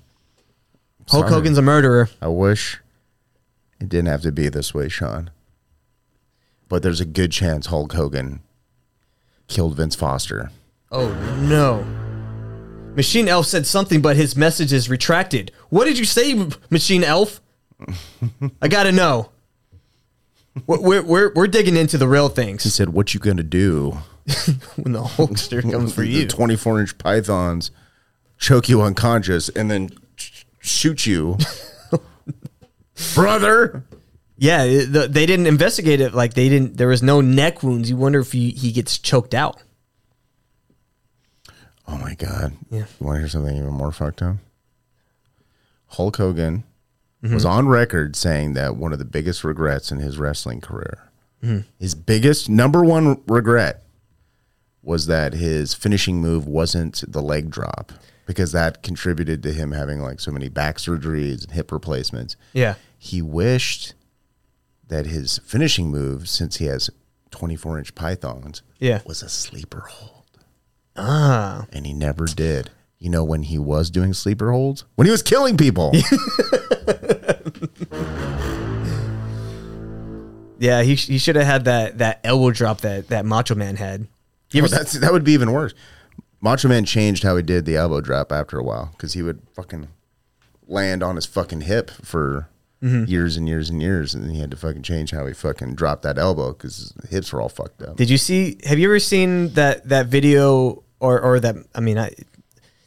Hulk Sorry. Hogan's a murderer. I wish it didn't have to be this way, Sean. But there's a good chance Hulk Hogan killed Vince Foster. Oh no. Machine Elf said something, but his message is retracted. What did you say, Machine Elf? I gotta know. We're, we're, we're, we're digging into the real things. He said, "What you gonna do when the Hulkster comes for you. 24 inch pythons choke you unconscious and then sh- shoot you brother. Yeah, the, they didn't investigate it. Like they didn't. There was no neck wounds. You wonder if he, he gets choked out. Oh my god. Yeah. You want to hear something even more fucked up? Hulk Hogan Mm-hmm. was on record saying that one of the biggest regrets in his wrestling career, Mhm. his biggest number one regret, was that his finishing move wasn't the leg drop because that contributed to him having like so many back surgeries and hip replacements. Yeah. He wished that his finishing move, since he has 24 inch pythons, Yeah. was a sleeper hold. Ah. And he never did. You know when he was doing sleeper holds? When he was killing people. Yeah, he, he should have had that, that elbow drop that, that Macho Man had. You Oh, that's that would be even worse. Macho Man changed how he did the elbow drop after a while because he would fucking land on his fucking hip for Mhm. years and years and years, and then he had to fucking change how he fucking dropped that elbow because his hips were all fucked up. Did you see? Have you ever seen that that video or or that? I mean, I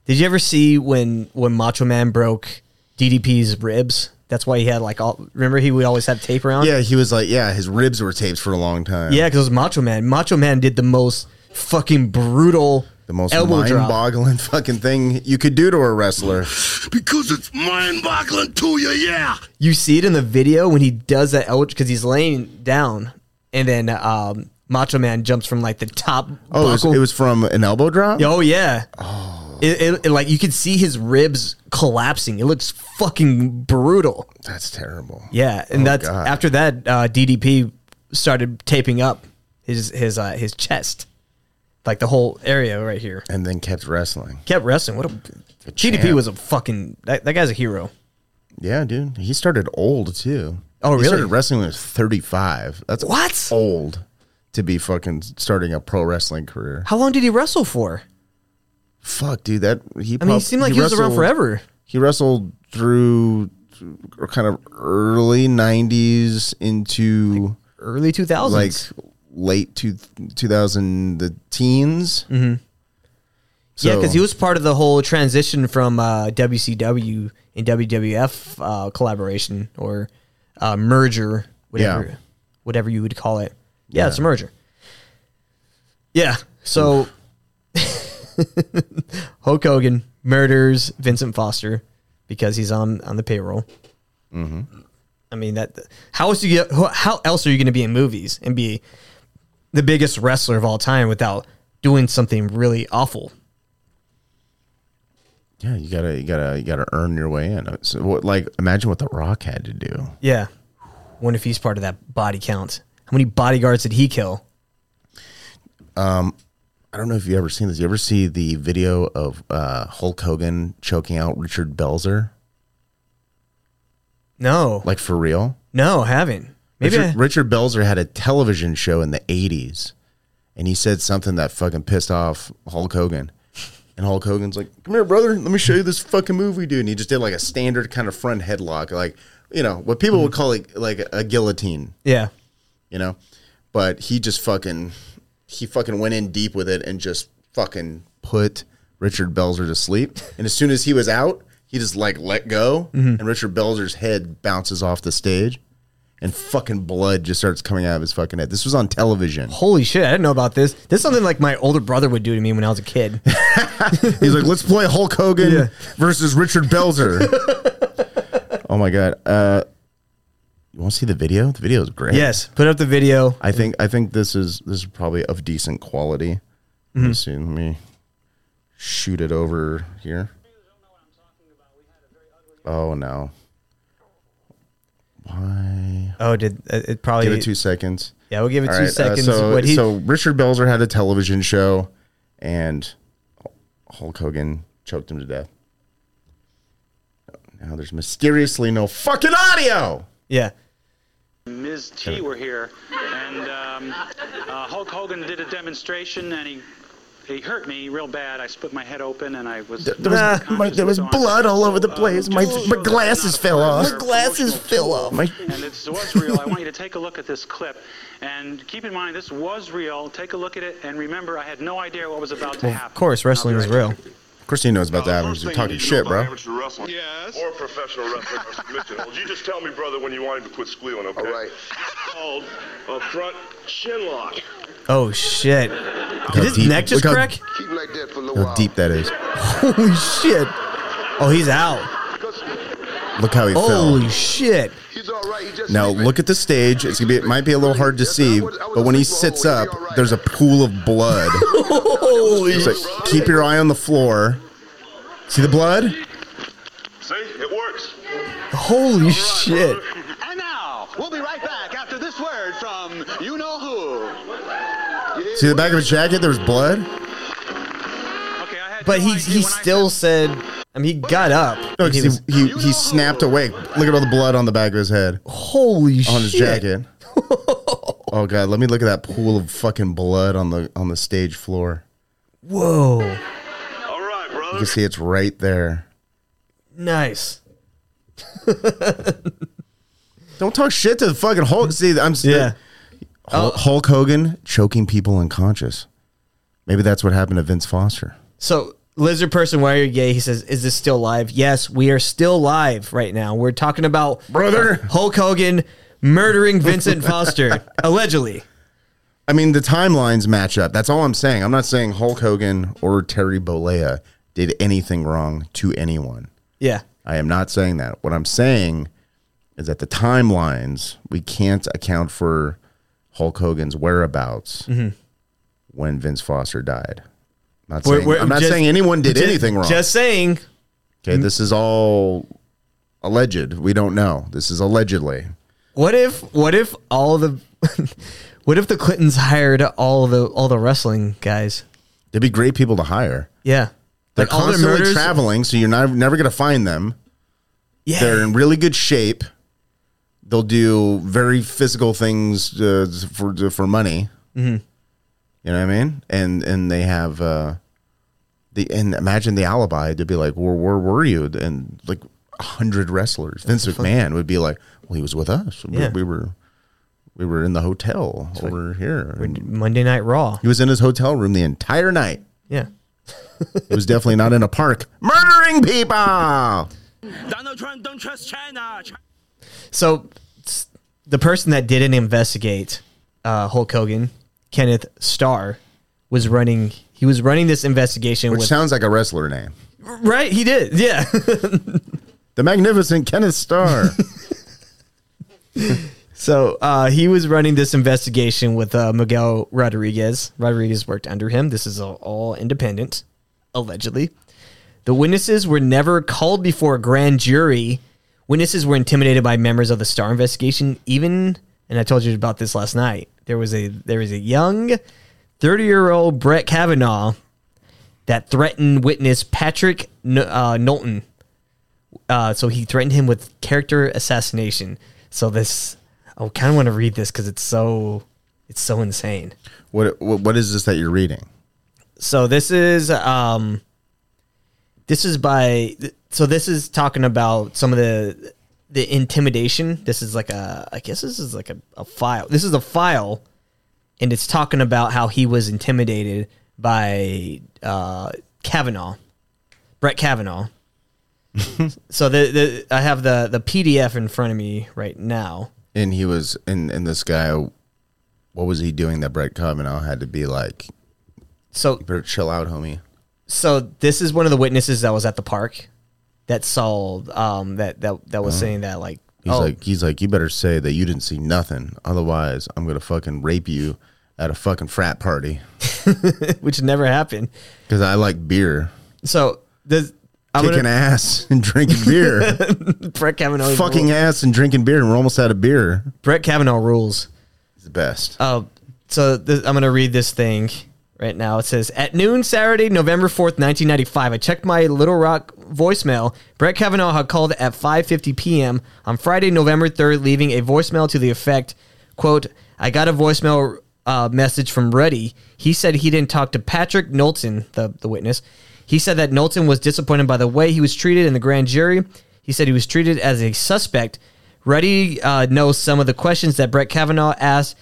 did you ever see when when Macho Man broke DDP's ribs? That's why he had like all. Remember, he would always have tape around. Yeah, he was like, yeah, his ribs were taped for a long time. yeah, because it was Macho Man. Macho Man did the most fucking brutal, the most elbow mind-boggling fucking thing you could do to a wrestler. Because it's mind-boggling to you, yeah. You see it in the video when he does that elbow because he's laying down, and then um, Macho Man jumps from like the top. Oh, it was, it was from an elbow drop. Oh yeah. Oh. It, it, it- like you could see his ribs collapsing. It looks fucking brutal. That's terrible. Yeah, and Oh, that's God. after that uh, DDP started taping up his his uh, his chest, like the whole area right here. and then kept wrestling. Kept wrestling. What a DDP champ. was a fucking that, that guy's a hero. Yeah, dude. He started old too. Oh, He started wrestling when he was 35. That's What? old to be fucking starting a pro wrestling career. How long did he wrestle for? Fuck, dude. That he. I mean, he seemed like he was around forever. He wrestled through kind of early 90s into Early two thousands. like late two, 2000 the teens. Mm-hmm. yeah, because he was part of the whole transition from uh, WCW and WWF uh, collaboration or uh, merger, whatever, Yeah. whatever you would call it. Yeah, Yeah. it's a merger. Yeah, so Hulk Hogan murders Vincent Foster because he's on on the payroll. Mm-hmm. I mean that. How else you get? How else are you going to be in movies and be the biggest wrestler of all time without doing something really awful? Yeah, you gotta, you gotta, you gotta earn your way in. So, what, like, imagine what The Rock had to do. Yeah. Wonder if he's part of that body count. How many bodyguards did he kill? Um, I don't know if you ever seen this. You ever see the video of uh, Hulk Hogan choking out Richard Belzer? No. Like for real? No, I haven't. Maybe Richard, I- Richard Belzer had a television show in the '80s, and he said something that fucking pissed off Hulk Hogan. And Hulk Hogan's like, "Come here, brother. Let me show you this fucking move we do." And he just did like a standard kind of front headlock, like you know what people would call like like a guillotine. Yeah. you know. But he just fucking he fucking went in deep with it and just fucking put Richard Belzer to sleep. And as soon as he was out, he just like let go, Mhm. and Richard Belzer's head bounces off the stage, and fucking blood just starts coming out of his fucking head. This was on television. Holy shit, I didn't know about this. This is something like my older brother would do to me when I was a kid. He's like, let's play Hulk Hogan versus Richard Belzer. oh my god. Uh you want to see the video? The video is great. Yes, put up the video. I think I think this is this is probably of decent quality. Let me Mhm. see. Let me shoot it over here. Oh no. Why? Oh, did uh, it probably Give it two seconds. Yeah, we'll give it All two right, uh, seconds. so, What he- so Richard Belzer had a television show, and Hulk Hogan choked him to death. Now there's mysteriously no fucking audio. Yeah. Mr. T were here, and um, uh, Hulk Hogan did a demonstration, and he he hurt me real bad. I split my head open, and I was There was, my, there was blood all over the place. My, my glasses fell off. My glasses fell off. My, and this was real. I want you to take a look at this clip, and keep in mind this was real. Take a look at it, and remember, I had no idea what was about to Well, happen. of course, wrestling is real. Of course, he knows about that because you're talking shit, bro. Amateur wrestling. Yes. Or professional wrestling or submission holds. You just tell me, brother, when you want him to quit squealing, okay? All right. It's called a front chin lock. Oh shit! how Did his deep- neck just look how- crack? Keep like that for a little How deep that is. Holy shit! Oh, he's out. Look how he Holy fell. Holy shit! Now look at the stage. It's gonna be. It might be a little hard to see, but when he sits up, there's a pool of blood. Holy It's like, keep your eye on the floor. See the blood? See? It works. Holy shit! And now, we'll be right back after this word from you know who. See the back of his jacket? There's blood. But he he still said. I mean, he got up. No, and he 'cause was- he, he, he snapped awake. Look at all the blood on the back of his head. Holy on his jacket. oh god, let me look at that pool of fucking blood on the on the stage floor. Whoa! All right, bro. You can see it's right there. Nice. Don't talk shit to the fucking Hulk. See, I'm Yeah. Hulk, Hulk Hogan choking people unconscious. Maybe that's what happened to Vince Foster. So, lizard person, why are you gay? He says, "Is this still live?" Yes, we are still live right now. We're talking about Brother. Hulk Hogan murdering Vincent Foster allegedly. I mean, the timelines match up. That's all I'm saying. I'm not saying Hulk Hogan or Terry Bollea did anything wrong to anyone. Yeah. I am not saying that. What I'm saying is that the timelines, we can't account for Hulk Hogan's whereabouts Mhm. when Vince Foster died. I'm not We're- saying, we're I'm not just- saying anyone did ju- anything wrong. Just saying. okay, this is all alleged. We don't know. This is allegedly. What if? What if all the? what if the Clintons hired all the all the wrestling guys? They'd be great people to hire. Yeah. They're Like constantly murders- traveling, so you're not, never going to find them. Yeah. They're in really good shape. They'll do very physical things uh, for for money. Mhm. You know what I mean? And and they have uh, the and imagine the alibi to be like, where where were you? And like a hundred wrestlers. Vince McMahon would be like, well, he was with us. We, Yeah. we were we were in the hotel over here. Monday Night Raw. he was in his hotel room the entire night. Yeah. it was definitely not in a park murdering people. Donald Trump don't trust China. So the person that didn't investigate uh, Hulk Hogan, Kenneth Starr, was running. He was running this investigation. Which with, sounds like a wrestler name. right. He did. Yeah. The magnificent Kenneth Starr. So uh, he was running this investigation with uh, Miguel Rodriguez. Rodriguez worked under him. This is all, all independent, allegedly. The witnesses were never called before a grand jury. Witnesses were intimidated by members of the Starr investigation. Even, and I told you about this last night. There was a there was a young, thirty year old Brett Kavanaugh that threatened witness Patrick N- uh, Knowlton. Uh, so he threatened him with character assassination. So this, I kind of want to read this because it's so, it's so insane. what, what what is this that you're reading? So this is, um, this is by, so this is talking about some of the, the intimidation. This is like a, I guess this is like a, a file. This is a file, and it's talking about how he was intimidated by uh, Kavanaugh, Brett Kavanaugh. so the, the I have the the PDF in front of me right now. And he was and and this guy what was he doing that Brett Kavanaugh had to be like So you better chill out, homie. so this is one of the witnesses that was at the park that saw um that that that was Oh. saying that like He's oh, like he's like, You better say that you didn't see nothing. Otherwise I'm gonna fucking rape you at a fucking frat party. which never happened. Because I like beer. So the I'm Kicking gonna- ass and drinking beer. Brett Kavanaugh fucking ass and drinking beer and we're almost out of beer. Brett Kavanaugh rules. He's the best. Oh, so th- I'm gonna read this thing right now. It says at noon Saturday, November fourth, 1995. I checked my Little Rock voicemail. Brett Kavanaugh had called at 5:50 p.m. on Friday, November 3rd, leaving a voicemail to the effect, "quote I got a voicemail uh, message from Ruddy. He said he didn't talk to Patrick Knowlton, the the witness. He said that Knowlton was disappointed by the way he was treated in the grand jury. He said he was treated as a suspect." Ruddy uh, knows some of the questions that Brett Kavanaugh asked.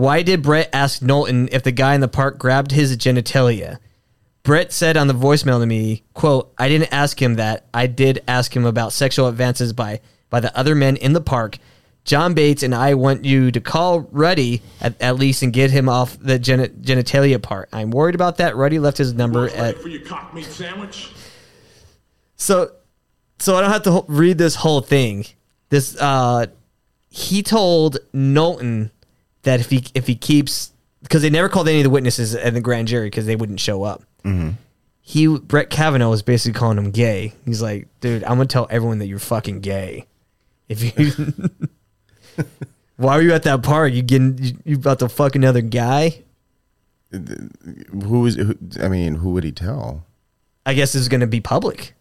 Why did Brett ask Knowlton if the guy in the park grabbed his genitalia? Brett said on the voicemail to me, "quote I didn't ask him that. I did ask him about sexual advances by by the other men in the park. John Bates and I want you to call Ruddy at, at least and get him off the geni- genitalia part. I'm worried about that. Ruddy left his number at for your cock meat sandwich? so so I don't have to read this whole thing. This uh he told Knowlton that if he if he keeps because they never called any of the witnesses in the grand jury because they wouldn't show up. Mhm. He Brett Kavanaugh was basically calling him gay. He's like, dude, I'm gonna tell everyone that you're fucking gay. If you why were you at that park? You getting you, you about to fuck another guy? Who is? Who, I mean, who would he tell? I guess it's gonna be public.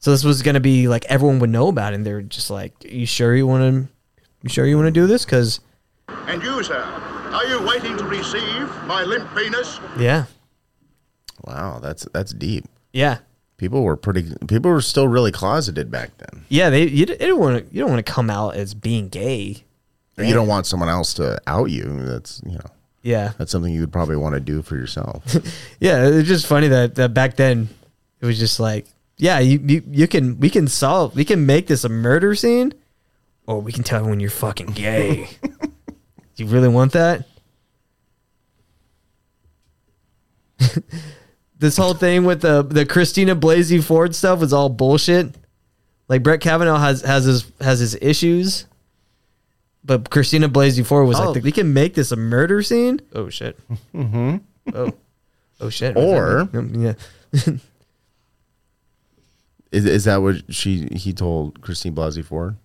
So this was gonna be like everyone would know about it. And they're just like, you sure you want to? You sure you want to do this? Because And you, sir, are you waiting to receive my limp penis? yeah, Wow, that's that's deep. yeah, People were pretty. People were still really closeted back then. yeah. They you, d- you don't want to you don't want to come out as being gay. You don't want someone else to out you. That's you know. Yeah. That's something you would probably want to do for yourself. Yeah, it's just funny that, that back then it was just like, yeah, you, you you can we can solve we can make this a murder scene, or we can tell everyone you're fucking gay. Do you really want that? this whole thing with the the Christina Blasey Ford stuff was all bullshit. Like Brett Kavanaugh has has his has his issues, but Christina Blasey Ford was Oh. like, we can make this a murder scene. Oh shit. mm-hmm. Oh, oh shit. Or- yeah. Is, is that what she he told Christine Blasey Ford?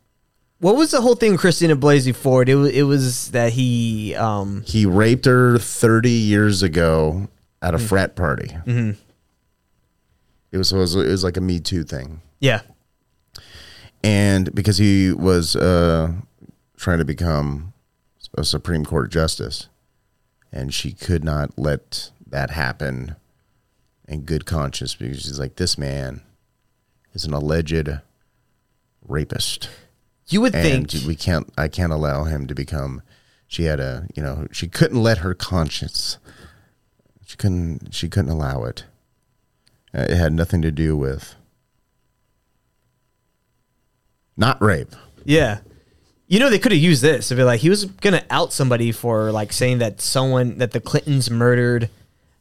What was the whole thing with Christina Blasey Ford? It was, it was that he um He raped her 30 years ago at a Mm. frat party. Mhm. It was, it was it was like a Me Too thing. yeah. and because he was uh, trying to become a Supreme Court justice, and she could not let that happen in good conscience because she's like, this man is an alleged rapist. You would and think- we can't. I can't allow him to become. She had a, you know, she couldn't let her conscience. She couldn't. She couldn't allow it. Uh, it had nothing to do with not rape. Yeah. You know they could have used this if like he was gonna out somebody for like saying that someone that the Clintons murdered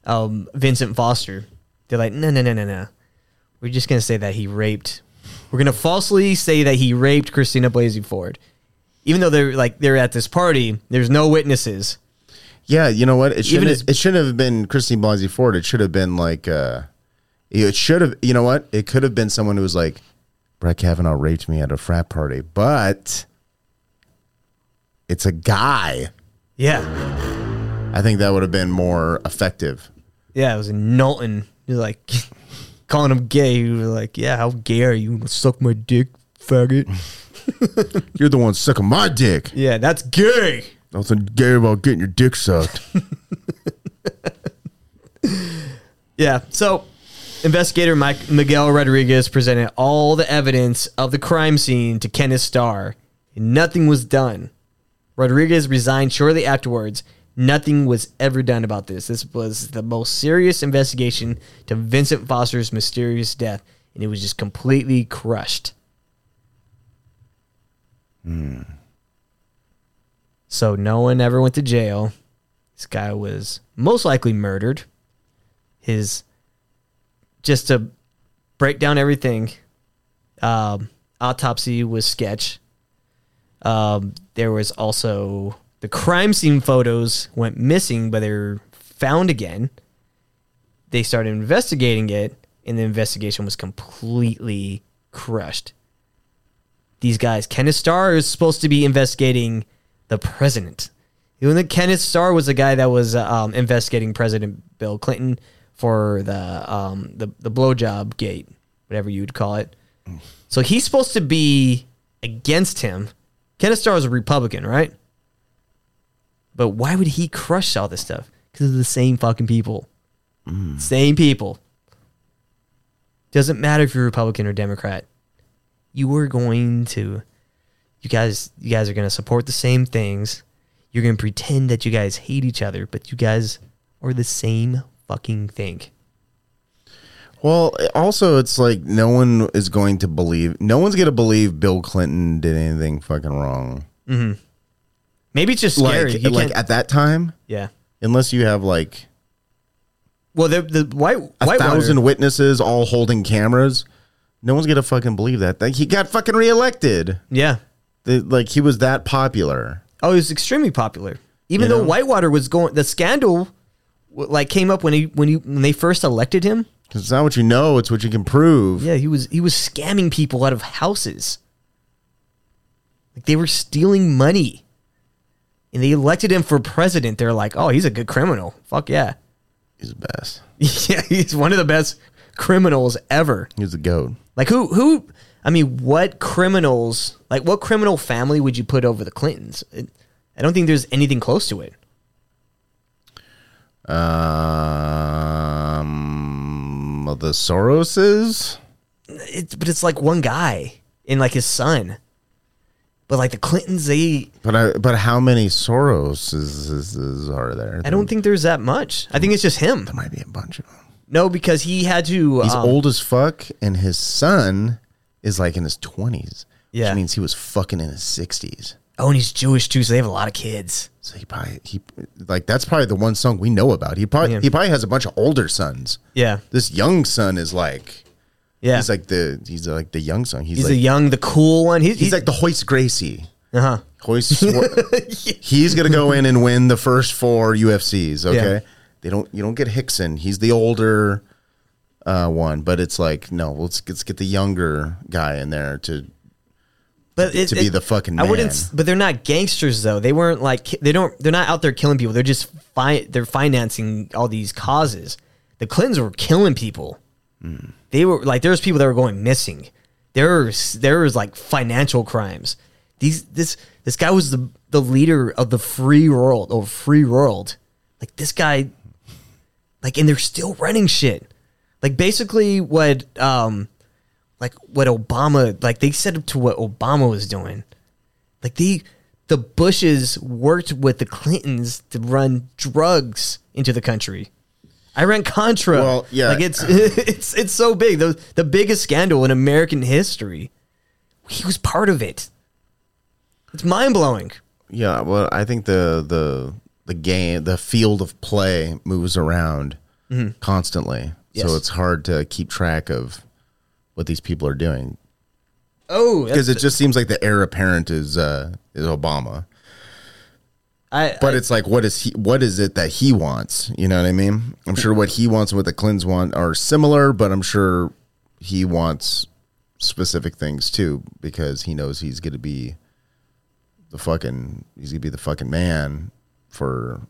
um, Vincent Foster. They're like, no, no, no, no, no. We're just gonna say that he raped. We're gonna falsely say that he raped Christina Blasey Ford, even though they're like they're at this party. There's no witnesses. Yeah, you know what? It shouldn't. as- it shouldn't have been Christine Blasey Ford. It should have been like. Uh, it should have. You know what? It could have been someone who was like, Brett Kavanaugh raped me at a frat party, but it's a guy. Yeah. I think that would have been more effective. Yeah, it was Knowlton. He's like calling him gay. He was like, yeah, how gay are you? Suck my dick, faggot. You're the one sucking my dick. Yeah, that's gay. Nothing gay about getting your dick sucked. Yeah. So, investigator Mike Miguel Rodriguez presented all the evidence of the crime scene to Kenneth Starr. And nothing was done. Rodriguez resigned shortly afterwards. Nothing was ever done about this. This was the most serious investigation to Vincent Foster's mysterious death, and it was just completely crushed. So no one ever went to jail. This guy was most likely murdered. His just to break down everything. Um, autopsy was sketch. Um, there was also the crime scene photos went missing, but they were found again. They started investigating it, and the investigation was completely crushed. These guys, Kenneth Starr is supposed to be investigating the president. Even the Kenneth Starr was the guy that was uh, um, investigating President Bill Clinton for the um, the the blowjob gate, whatever you'd call it. So he's supposed to be against him. Kenneth Starr is a Republican, right? But why would he crush all this stuff? Because of the same fucking people. Same people. Doesn't matter if you're Republican or Democrat. You are going to you guys you guys are going to support the same things. You're going to pretend that you guys hate each other, but you guys are the same fucking thing. Well, also it's like no one is going to believe. No one's going to believe Bill Clinton did anything fucking wrong. Mm-hmm. Maybe it's just scary. Like, You like at that time, yeah. unless you have like Well, the the white a white thousand witnesses all holding cameras, no one's gonna fucking believe that. Like he got fucking reelected. Yeah. The- like he was that popular. Oh, he was extremely popular. Even You though know? Whitewater was going, the scandal like came up when he when he when they first elected him. Because it's not what you know; it's what you can prove. Yeah, he was he was scamming people out of houses. Like they were stealing money. And they elected him for president. They're like, "Oh, he's a good criminal. Fuck yeah." He's the best. yeah, he's one of the best criminals ever. He's the goat. Like who who I mean, what criminals, like what criminal family would you put over the Clintons? It, I don't think there's anything close to it. Um, the Soroses. It's but it's like one guy and like his son. But like the Clintons, they But I, but how many Soroses are there? I don't think there's that much. I think it's just him. There might be a bunch of them. No, because he had to. He's um, old as fuck, and his son is like in his twenties. Yeah. which means he was fucking in his sixties. Oh, and he's Jewish too, so they have a lot of kids. So he probably he like that's probably the one song we know about. He probably Yeah. he probably has a bunch of older sons. Yeah. This young son is like, Yeah. he's like the he's like the young son. He's, He's, like, the young, the cool one. He's, he's, like the Hoist Gracie. Uh huh. Hoist. Swar- He's gonna go in and win the first four UFCs. Okay, Yeah. they don't. You don't get Hickson. He's the older uh, one, but it's like no. Let's let's get the younger guy in there to but it, to be it- the fucking I wouldn't. s- But they're not gangsters though. They weren't like ki- they don't. They're not out there killing people. They're just fi- They're financing all these causes. The Clintons were killing people. They were like there was people that were going missing. There was there was like financial crimes. These this this guy was the the leader of the free world or free world. Like this guy, like and they're still running shit. Like basically what um like what Obama like they set up to what Obama was doing. Like the the Bushes worked with the Clintons to run drugs into the country. Iran Contra. Well, yeah. Like it's it's it's so big. The the biggest scandal in American history. He was part of it. It's mind blowing. Yeah, well, I think the the the game, the field of play moves around Mhm. constantly, Yes. so it's hard to keep track of what these people are doing Oh, because it just seems like the heir apparent is uh, is Obama. I, But it's like, what is he? What is it that he wants? You know what I mean? I'm sure what he wants and what the Clintons want are similar, but I'm sure he wants specific things too because he knows he's going to be the fucking he's going to be the fucking man for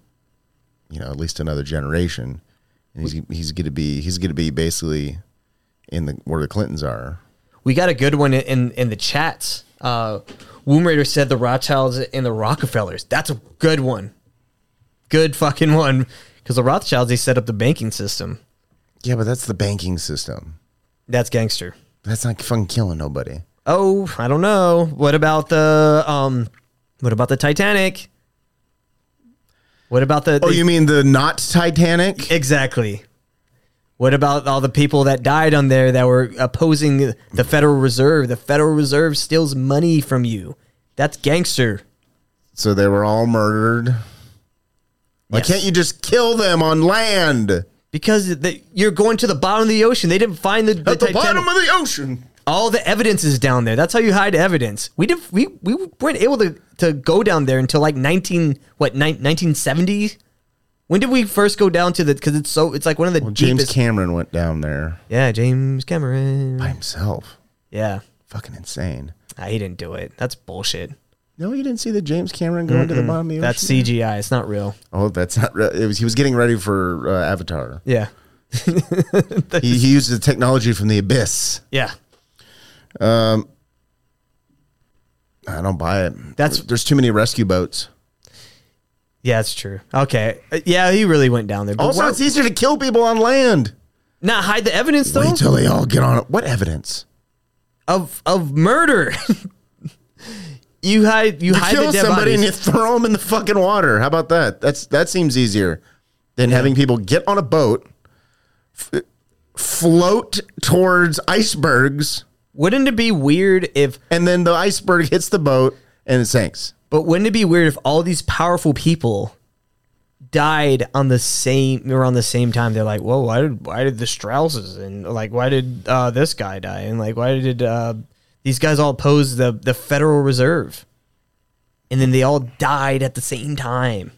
you know at least another generation, and he's he's going to be he's going to be basically in the where the Clintons are. We got a good one in in the chats. Uh, Womb Raider said the Rothschilds and the Rockefellers. That's a good one. Good fucking one. Because the Rothschilds they set up the banking system. Yeah, but that's the banking system. That's gangster. That's not fucking killing nobody. Oh, I don't know. What about the um? What about the Titanic? What about the? Oh, the- you mean the not Titanic? Exactly. What about all the people that died on there that were opposing the Federal Reserve? The Federal Reserve steals money from you. That's gangster. So they were all murdered. Why Yes. can't you just kill them on land? Because the, you're going to the bottom of the ocean. They didn't find the, At the bottom of the ocean. All the evidence is down there. That's how you hide evidence. We did. We we weren't able to to go down there until like nineteen what nineteen seventy. When did we first go down to the? Because it's so it's like one of the Well, James deepest. Cameron went down there yeah, James Cameron by himself. Yeah, Fucking insane. Ah, he didn't do it. That's bullshit. No, you didn't see the James Cameron going to the bottom of the ocean. That's CGI. It's not real. Oh, that's not. Re- it was. He was getting ready for uh, Avatar. Yeah. he, he used the technology from the abyss. Yeah. Um, I don't buy it. That's- there's too many rescue boats. Yeah, it's true. Okay. Uh, Yeah, he really went down there. But Also, why- it's easier to kill people on land. not hide the evidence though Wait till they all get on it. What evidence? of of murder. you hide you You hide kill the dead somebody and you throw them in the fucking water. How about that? That's that seems easier than having people get on a boat, f- float towards icebergs. Wouldn't it be weird if and then the iceberg hits the boat and it sinks? But wouldn't it be weird if all these powerful people died on the same around the same time? They're like, whoa, why did why did the Strausses and like why did uh, this guy die and like why did uh, these guys all oppose the the Federal Reserve? And then they all died at the same time,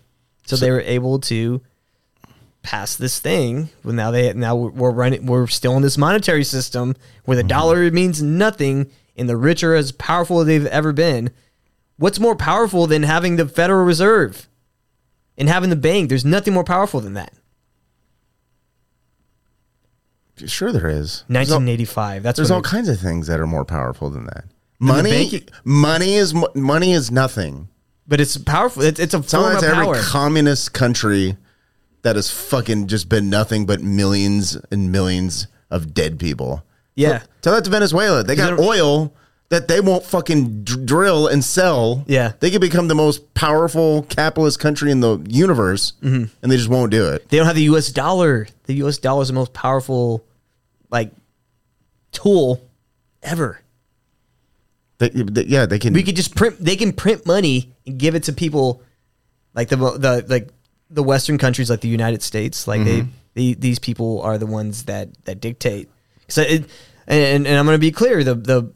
so, they were able to pass this thing. Well, now they now we're running. We're still in this monetary system where the dollar means nothing, and the rich are as powerful as they've ever been. What's more powerful than having the Federal Reserve and having the bank? There's nothing more powerful than that. Sure, there is. 1985. That's There's all it- kinds of things that are more powerful than that. Money, money is money is nothing. But it's powerful. It's, it's a form Sometimes of every power. communist country that has fucking just been nothing but millions and millions of dead people. Yeah. Tell that to Venezuela. They got oil that they won't fucking d- drill and sell. Yeah. They could become the most powerful capitalist country in the universe, Mhm. and they just won't do it. They don't have the U.S. dollar. The U.S. dollar is the most powerful, like, tool ever. They, they- yeah, they can. We could just print. They can print money and give it to people, like the the like the Western countries, like the United States. Like Mhm. they, they these people are the ones that that dictate. So it, and and I'm going to be clear. The the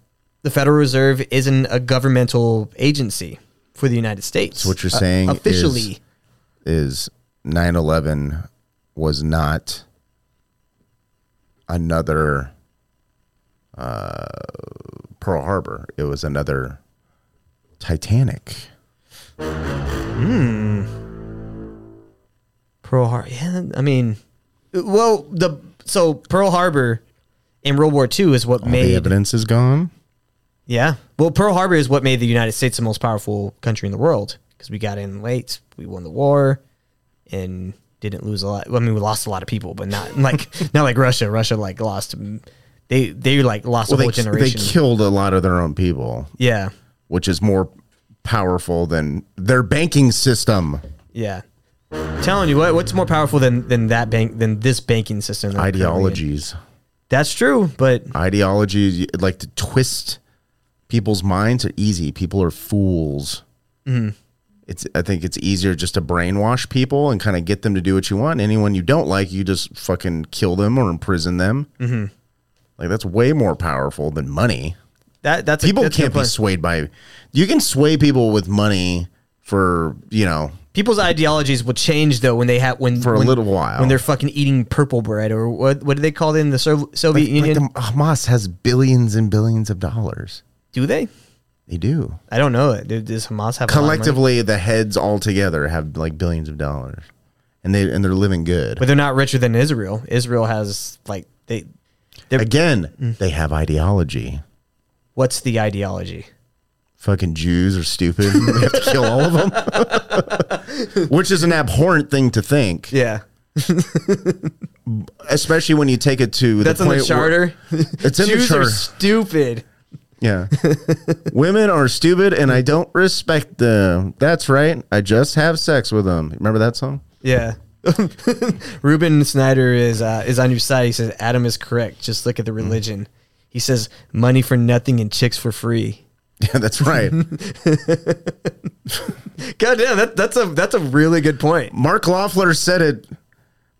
the Federal Reserve isn't a governmental agency for the United States. So what you're Uh, saying officially. is, is 9/11 was not another uh, Pearl Harbor. It was another Titanic. Hmm. Pearl Harbor. Yeah, I mean, well, the so Pearl Harbor in World War II is what All the made. evidence is gone. Yeah, well, Pearl Harbor is what made the United States the most powerful country in the world because we got in late, we won the war, and didn't lose a lot. I mean, we lost a lot of people, but not like not like Russia. Russia like lost. Mm, they they like lost Well, a whole they, they killed a lot of their own people. Yeah. which is more powerful than their banking system. yeah. telling you what, what's more powerful than than that bank than this banking system? that we're currently in? Ideologies. That's true, but ideologies like to twist people's minds are easy. People are fools. Mhm. It's I think it's easier just to brainwash people and kind of get them to do what you want. Anyone you don't like, you just fucking kill them or imprison them. Mhm. Like that's way more powerful than money. that that's people a good can't be swayed by. You can sway people with money for you know People's ideologies will change though when they have when For a when- little while. when they're fucking eating purple bread or what what do they call it in the Soviet like, Union? like the Hamas has billions and billions of dollars. Do they? They do. I don't know. Do- Does Hamas have a lot of money? collectively the heads all together have like billions of dollars and they and they're living good but they're not richer than Israel. Israel has like they. they're- again Mm. they have ideology What's the ideology? fucking jews are stupid we have to kill all of them which is an abhorrent thing to think Yeah. especially when you take it to That's the in the point charter. where- it's in Jews the are charter stupid. Yeah women are stupid and i don't respect them that's right i just have sex with them remember that song Yeah. Ruben Snyder is uh, is on your side. He says Adam is correct. Just look at the religion. He says money for nothing and chicks for free. yeah that's right God damn, that, that's a that's a really good point. mark Knopfler said it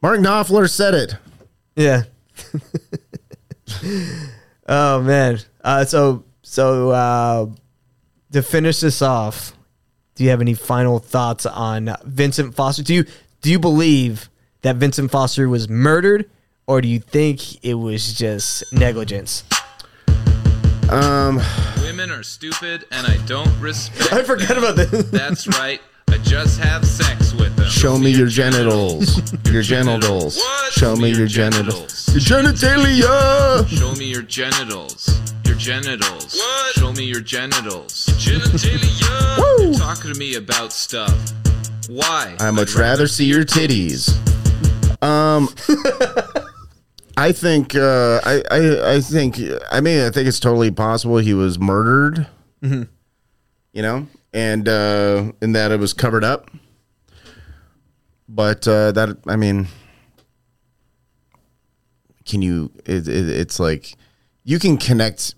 mark Knopfler said it Yeah. oh man. Uh, so so uh, to finish this off, do you have any final thoughts on Vincent Foster? Do you do you believe that Vincent Foster was murdered, or do you think it was just negligence? Um, Women are stupid and I don't respect. I forgot them. about this. That's right. I just have sex with them. Show me your genitals. Your genitals. Show me your genitals. Your genitalia. Show me your genitals. Your genitals. Show me your genitals. Genitalia. You're talking to me about stuff. Why? I much rather see your titties. Um, I think. Uh, I, I. I think. I mean, I think it's totally possible he was murdered. Mhm. You know, and uh, and that it was covered up. But uh, that I mean, can you? It, it, it's like you can connect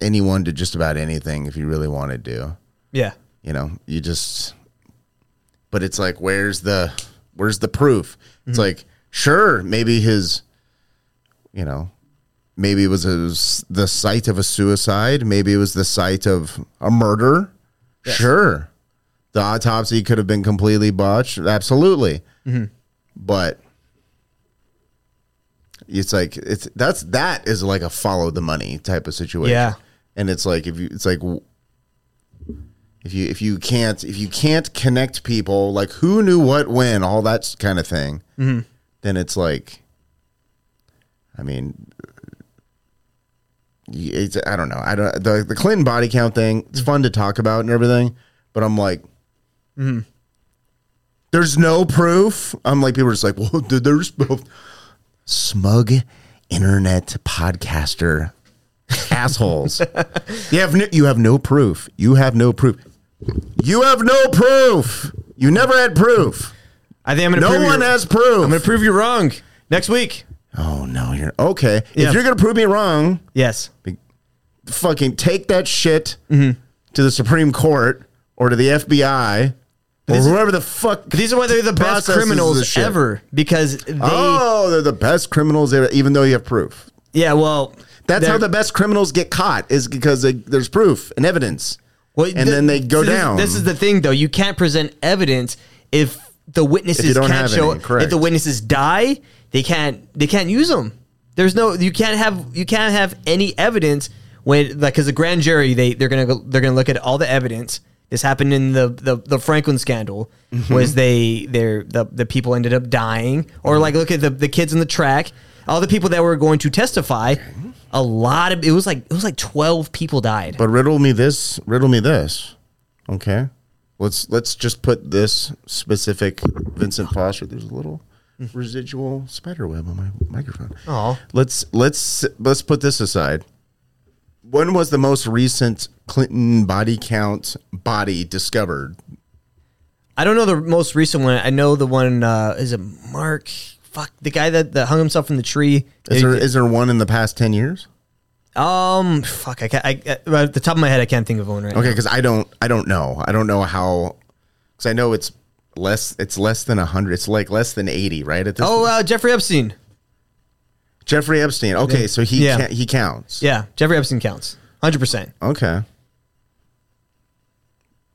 anyone to just about anything if you really wanted to. Yeah. You know, you just. But it's like, where's the where's the proof? It's Mhm. like, sure, maybe his, you know, maybe it was a, the site of a suicide. Maybe it was the site of a murder. Sure, the autopsy could have been completely botched. Absolutely, Mhm. but it's like it's that's that is like a follow the money type of situation. Yeah. And it's like if you it's like if you if you can't if you can't connect people like who knew what when all that kind of thing, Mhm. then it's like, I mean, it's I don't know I don't the the Clinton body count thing. It's fun to talk about and everything, but I'm like, Mhm. there's no proof. I'm like people are just like, well, there's both smug internet podcaster assholes. you have no, you have no proof. You have no proof. You have no proof. You never had proof. I think I'm gonna No prove you- one has proof. I'm gonna prove you wrong next week. Oh no, you're okay. Yeah. If you're gonna prove me wrong, yes, fucking take that shit Mm-hmm. to the Supreme Court or to the FBI or whoever the fuck. These are why they're the best criminals ever because they. oh, they're the best criminals ever, even though you have proof. Yeah, well, That's how the best criminals get caught is because they, there's proof and evidence. Well, and th- then they go so this- down. This is the thing, though. You can't present evidence if the witnesses If can't show. any, correct. If the witnesses die, they can't. They can't use them. There's no. You can't have. You can't have any evidence when, like, because the grand jury, they they're gonna go. They're gonna look at all the evidence. This happened in the the, the Franklin scandal. Mm-hmm. Was they they're the the people ended up dying, or like look at the the kids in the track. All the people that were going to testify. A lot of it was like it was like twelve people died. But riddle me this. Riddle me this. Okay. Let's let's just put this specific Vincent Foster. There's a little residual spider web on my microphone. Oh. Let's let's let's put this aside. When was the most recent Clinton body count body discovered? I don't know the most recent one. I know the one. Uh, is it Mark? Fuck the guy that, that hung himself from the tree. Is there is there one in the past ten years? Um, fuck. I can't. I, I, at the top of my head, I can't think of one right Okay, because I don't I don't know. I don't know how. Because I know it's less. It's less than hundred. It's like less than eighty, right? At this Oh, uh, Jeffrey Epstein. Jeffrey Epstein. Okay, so he Yeah. ca- he counts. Yeah, Jeffrey Epstein counts. Hundred percent. Okay.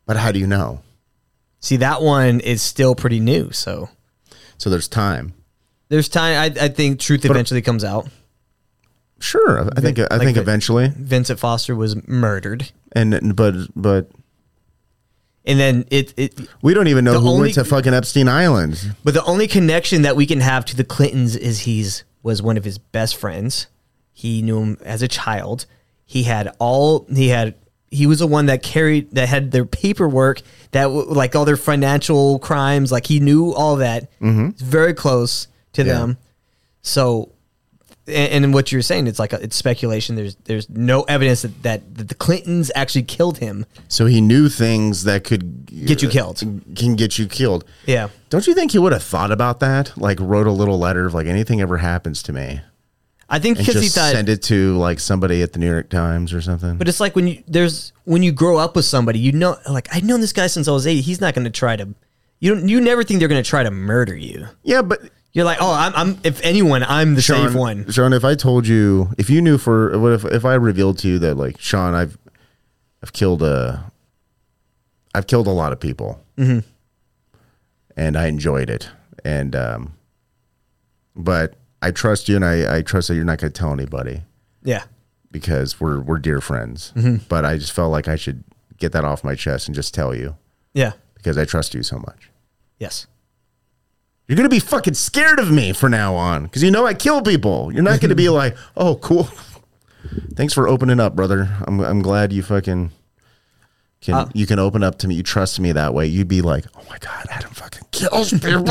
But how do you know? See, that one is still pretty new. So, so there's time. There's time. I, I think truth eventually comes out. Sure, I think I Like think eventually. Vincent Foster was murdered, And but but and then it it. we don't even know who only- went to fucking Epstein Island. But the only connection that we can have to the Clintons is he's was one of his best friends. He knew him as a child. He had all he had. He was the one that carried that had their paperwork that like all their financial crimes. Like he knew all that. Mhm. Very close to Yeah. them. So, and, and what you're saying, it's like a, it's speculation. There's there's no evidence that, that that the Clintons actually killed him. So he knew things that could Get you killed. Can get you killed. Yeah. Don't you think he would have thought about that? Like wrote a little letter of like anything ever happens to me. I think because he just thought send it to like somebody at the New York Times or something. But it's like when you there's when you grow up with somebody, you know, like I've known this guy since I was eight. He's not going to try to. You don't. You never think they're going to try to murder you. Yeah, but you're like, oh, I'm. I'm if anyone, I'm the Sean, safe one. Sean, if I told you, if you knew for what if if I revealed to you that like Sean, I've I've killed a, I've killed a lot of people, Mhm. and I enjoyed it, and um, but I trust you, and I I trust that you're not going to tell anybody Yeah. because we're we're dear friends. Mhm. But I just felt like I should get that off my chest and just tell you Yeah. because I trust you so much. Yes. You're gonna be fucking scared of me from now on because you know I kill people. You're not gonna be like, oh, cool. Thanks for opening up, brother. I'm I'm glad you fucking can Uh, you can open up to me. You trust me that way. You'd be like, oh my god, Adam fucking kills people.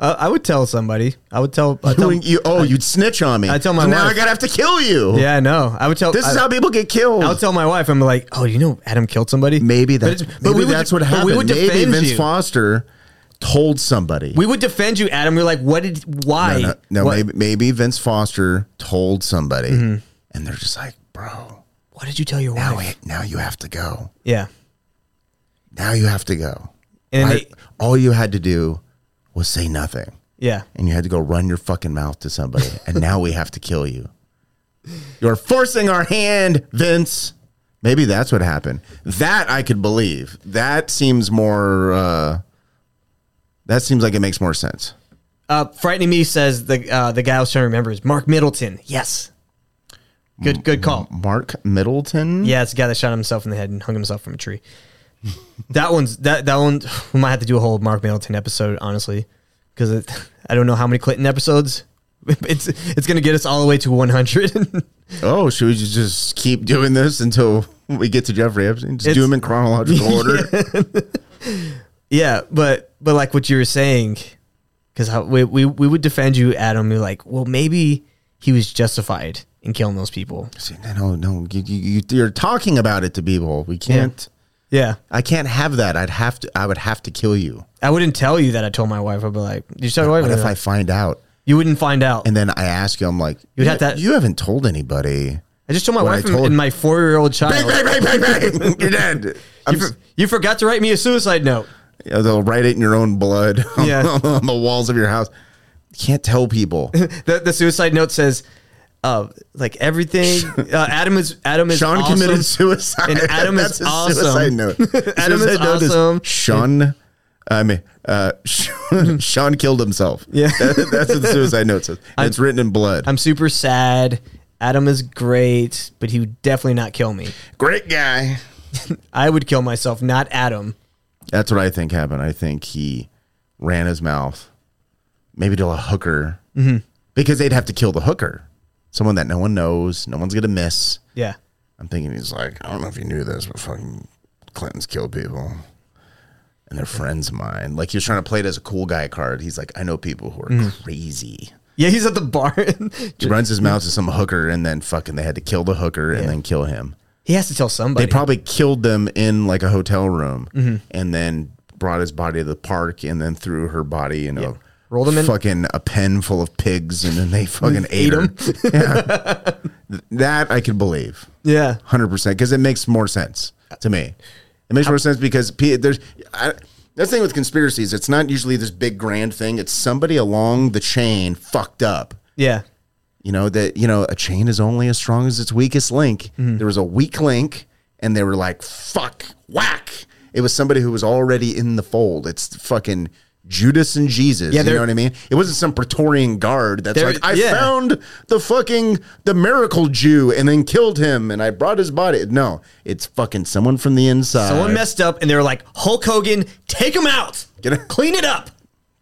Uh, I would tell somebody. I would tell. I'd tell You- you- oh, you'd snitch on me. I tell my So now. I gotta have to kill you. Yeah, I know. I would tell. This is how people get killed. I would tell my wife. I'm like, oh, you know, Adam killed somebody. Maybe that's but maybe we would- that's what but we happened. would Maybe Vince you. Foster told somebody. We would defend you, Adam. We're like, what did? Why? No, no, no, What- maybe maybe Vince Foster told somebody, Mhm. and they're just like, bro, What did you tell your now, wife? we- now you have to go. Yeah. Now you have to go. And they- all you had to do was say nothing. Yeah. And you had to go run your fucking mouth to somebody, and now we have to kill you. You're forcing our hand, Vince. Maybe that's what happened. That I could believe. That seems more. Uh, that seems like it makes more sense. Uh, frightening me says the uh, the guy I was trying to remember is Mark Middleton. Yes. Good good call. Mark Middleton. Yeah, it's the guy that shot himself in the head and hung himself from a tree. that one's that that one. We might have to do a whole Mark Middleton episode, honestly, because I don't know how many Clinton episodes. It's it's gonna get us all the way to 100. Oh, should we just keep doing this until we get to Jeffrey Epstein? Just do them in chronological order. Yeah, but but like what you were saying, because we, we we would defend you, Adam. You're like, well, maybe he was justified in killing those people. See, no, no, you, you, you're talking about it to people. We can't. Yeah, I can't have that. I'd have to. I would have to kill you. I wouldn't tell you that I told my wife. I'd be like, you tell your wife?" What if Like, I find out? You wouldn't find out. And then I ask you, I'm like, You'd have to- You haven't told anybody. I just told my wife told- and my four year old child. Bang, bang, bang, bang, bang. You're dead. You, for- you forgot to write me a suicide note. They'll write it in your own blood Yeah. on the walls of your house. You can't tell people. the, the suicide note says, uh, like everything. Uh, Adam is Adam is Sean awesome, committed suicide. and Adam That's is awesome. Suicide note. Adam Suicide is note awesome. Sean, I mean, uh, Sean, Sean killed himself. Yeah. That- that's what the suicide note says. And it's written in blood. I'm super sad. Adam is great, but he would definitely not kill me. Great guy. I would kill myself, not Adam. That's what I think happened. I think he ran his mouth, maybe to a hooker, Mhm. because they'd have to kill the hooker, someone that no one knows, no one's gonna miss. Yeah. I'm thinking he's like, I don't know if you knew this, but fucking Clinton's killed people, and they're friends of mine. Like he was trying to play it as a cool guy card. He's like, I know people who are Mhm. crazy. Yeah, he's at the bar. He runs his mouth to some hooker, and then fucking they had to kill the hooker and Yeah. then kill him. He has to tell somebody. They probably killed them in like a hotel room, Mhm. and then brought his body to the park, and then threw her body, you know, Rolled him in- fucking a pen full of pigs, and then they fucking Ate ate, her. him. yeah. That I could believe. Yeah. hundred percent, because it makes more sense to me. It makes more sense because pe- there's. I, that's the thing with conspiracies. It's not usually this big grand thing. It's somebody along the chain fucked up. Yeah. You know that you know a chain is only as strong as its weakest link. Mm-hmm. There was a weak link, and they were like, "Fuck, whack." It was somebody who was already in the fold. It's fucking Judas and Jesus. Yeah, you know what I mean? It wasn't some Praetorian guard that's like, "I yeah. found the fucking the miracle Jew and then killed him, and I brought his body." No, it's fucking someone from the inside. Someone messed up, and they were like, Hulk Hogan, take him out. Get Clean it up.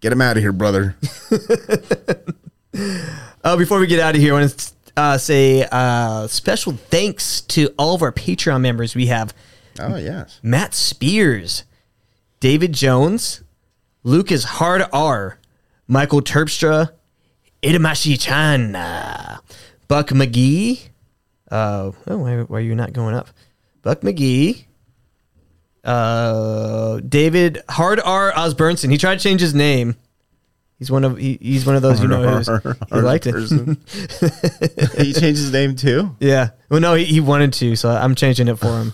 Get him out of here, brother. Uh, before we get out of here, I want to uh, say uh, special thanks to all of our Patreon members. We have Oh yes, Matt Spears, David Jones, Lucas Hard R, Michael Terpstra, Itamashi Chan, uh, Buck McGee. Uh, oh, why, why are you not going up? Buck McGee. Uh, David Hard R Osburnson. He tried to change his name. He's one of he, he's one of those you know who's, he liked it. he changed his name too. Yeah. Well, no, he, he wanted to, so I'm changing it for him.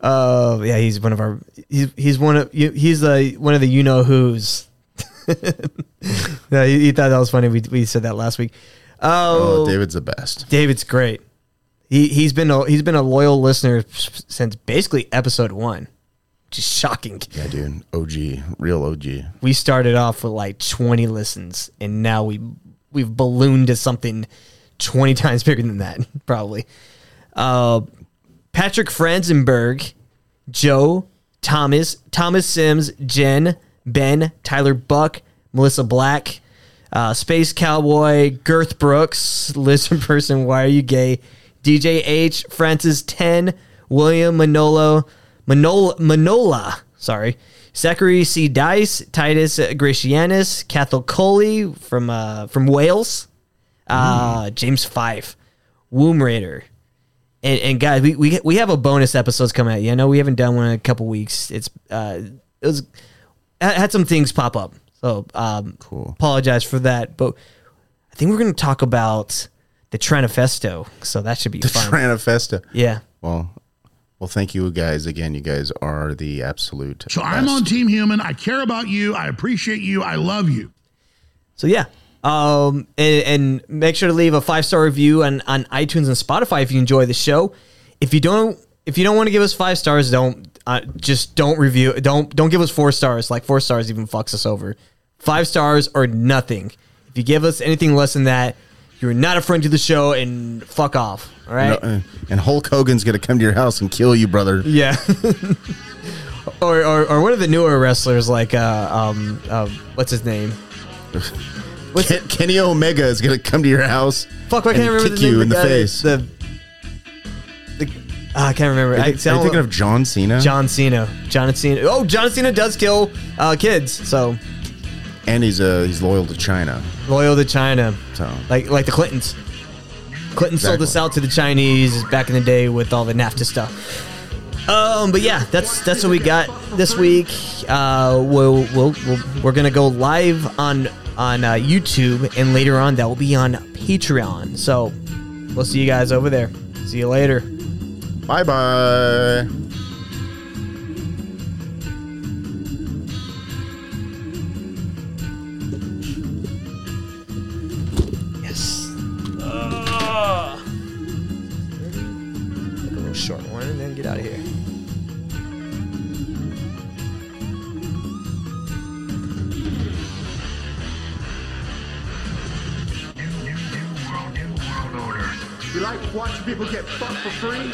uh, yeah, he's one of our. He's he's one of you- he's the one of the you know who's. yeah, he, he thought that was funny. We we said that last week. Oh, Oh, David's the best. David's great. He he's been a he's been a loyal listener since basically episode one, is shocking. Yeah, dude. OG, real OG. We started off with like 20 listens, and now we we've ballooned to something 20 times bigger than that, probably. Uh, Patrick Franzenberg, Joe, Thomas, Thomas Sims, Jen, Ben, Tyler Buck, Melissa Black, uh, Space Cowboy, Girth Brooks, Lizard Person, Why Are You Gay, DJ H, Francis 10, William Manolo, Manola, Manola sorry, Zachary C. Dice, Titus Gracianus, Cathal Coley from uh, from Wales, uh, James Five, Womb Raider, and, and guys, we, we we have a bonus episodes coming out. Yeah, I know we haven't done one in a couple weeks. It's uh, it was had had some things pop up. So um, cool. Apologize for that, but I think we're going to talk about the Tranifesto. So that should be The fun. Yeah. Well, well, thank you guys again. You guys are the absolute. So I'm on Team Human. I care about you. I appreciate you. I love you. So yeah. Um, and, and make sure to leave a five star review on, on iTunes and Spotify if you enjoy the show. If you don't, if you don't want to give us five stars, don't uh, just don't review. Don't don't give us four stars. Like four stars even fucks us over. Five stars or nothing. If you give us anything less than that, you're not a friend to the show and fuck off. All right. No, uh, and Hulk Hogan's gonna come to your house and kill you, brother. Yeah. or, or or one of the newer wrestlers like uh um uh, what's his name? Ken- Kenny Omega is gonna come to your house. Fuck, I can't remember kick the name you in the the face. The, the ah, I can't remember. Are I, you, are you thinking of John Cena? John Cena? John Cena. Oh, John Cena does kill uh, kids. So and he's uh he's loyal to China. loyal to China, So like like the Clintons. Clinton sold us out to the Chinese back in the day with all the NAFTA stuff. Um, but yeah, that's that's what we got this week. Uh, we'll, we'll, we'll we're gonna go live on on uh, YouTube, and later on that will be on Patreon. So we'll see you guys over there. See you later. Bye bye. Like watching people get fucked for free?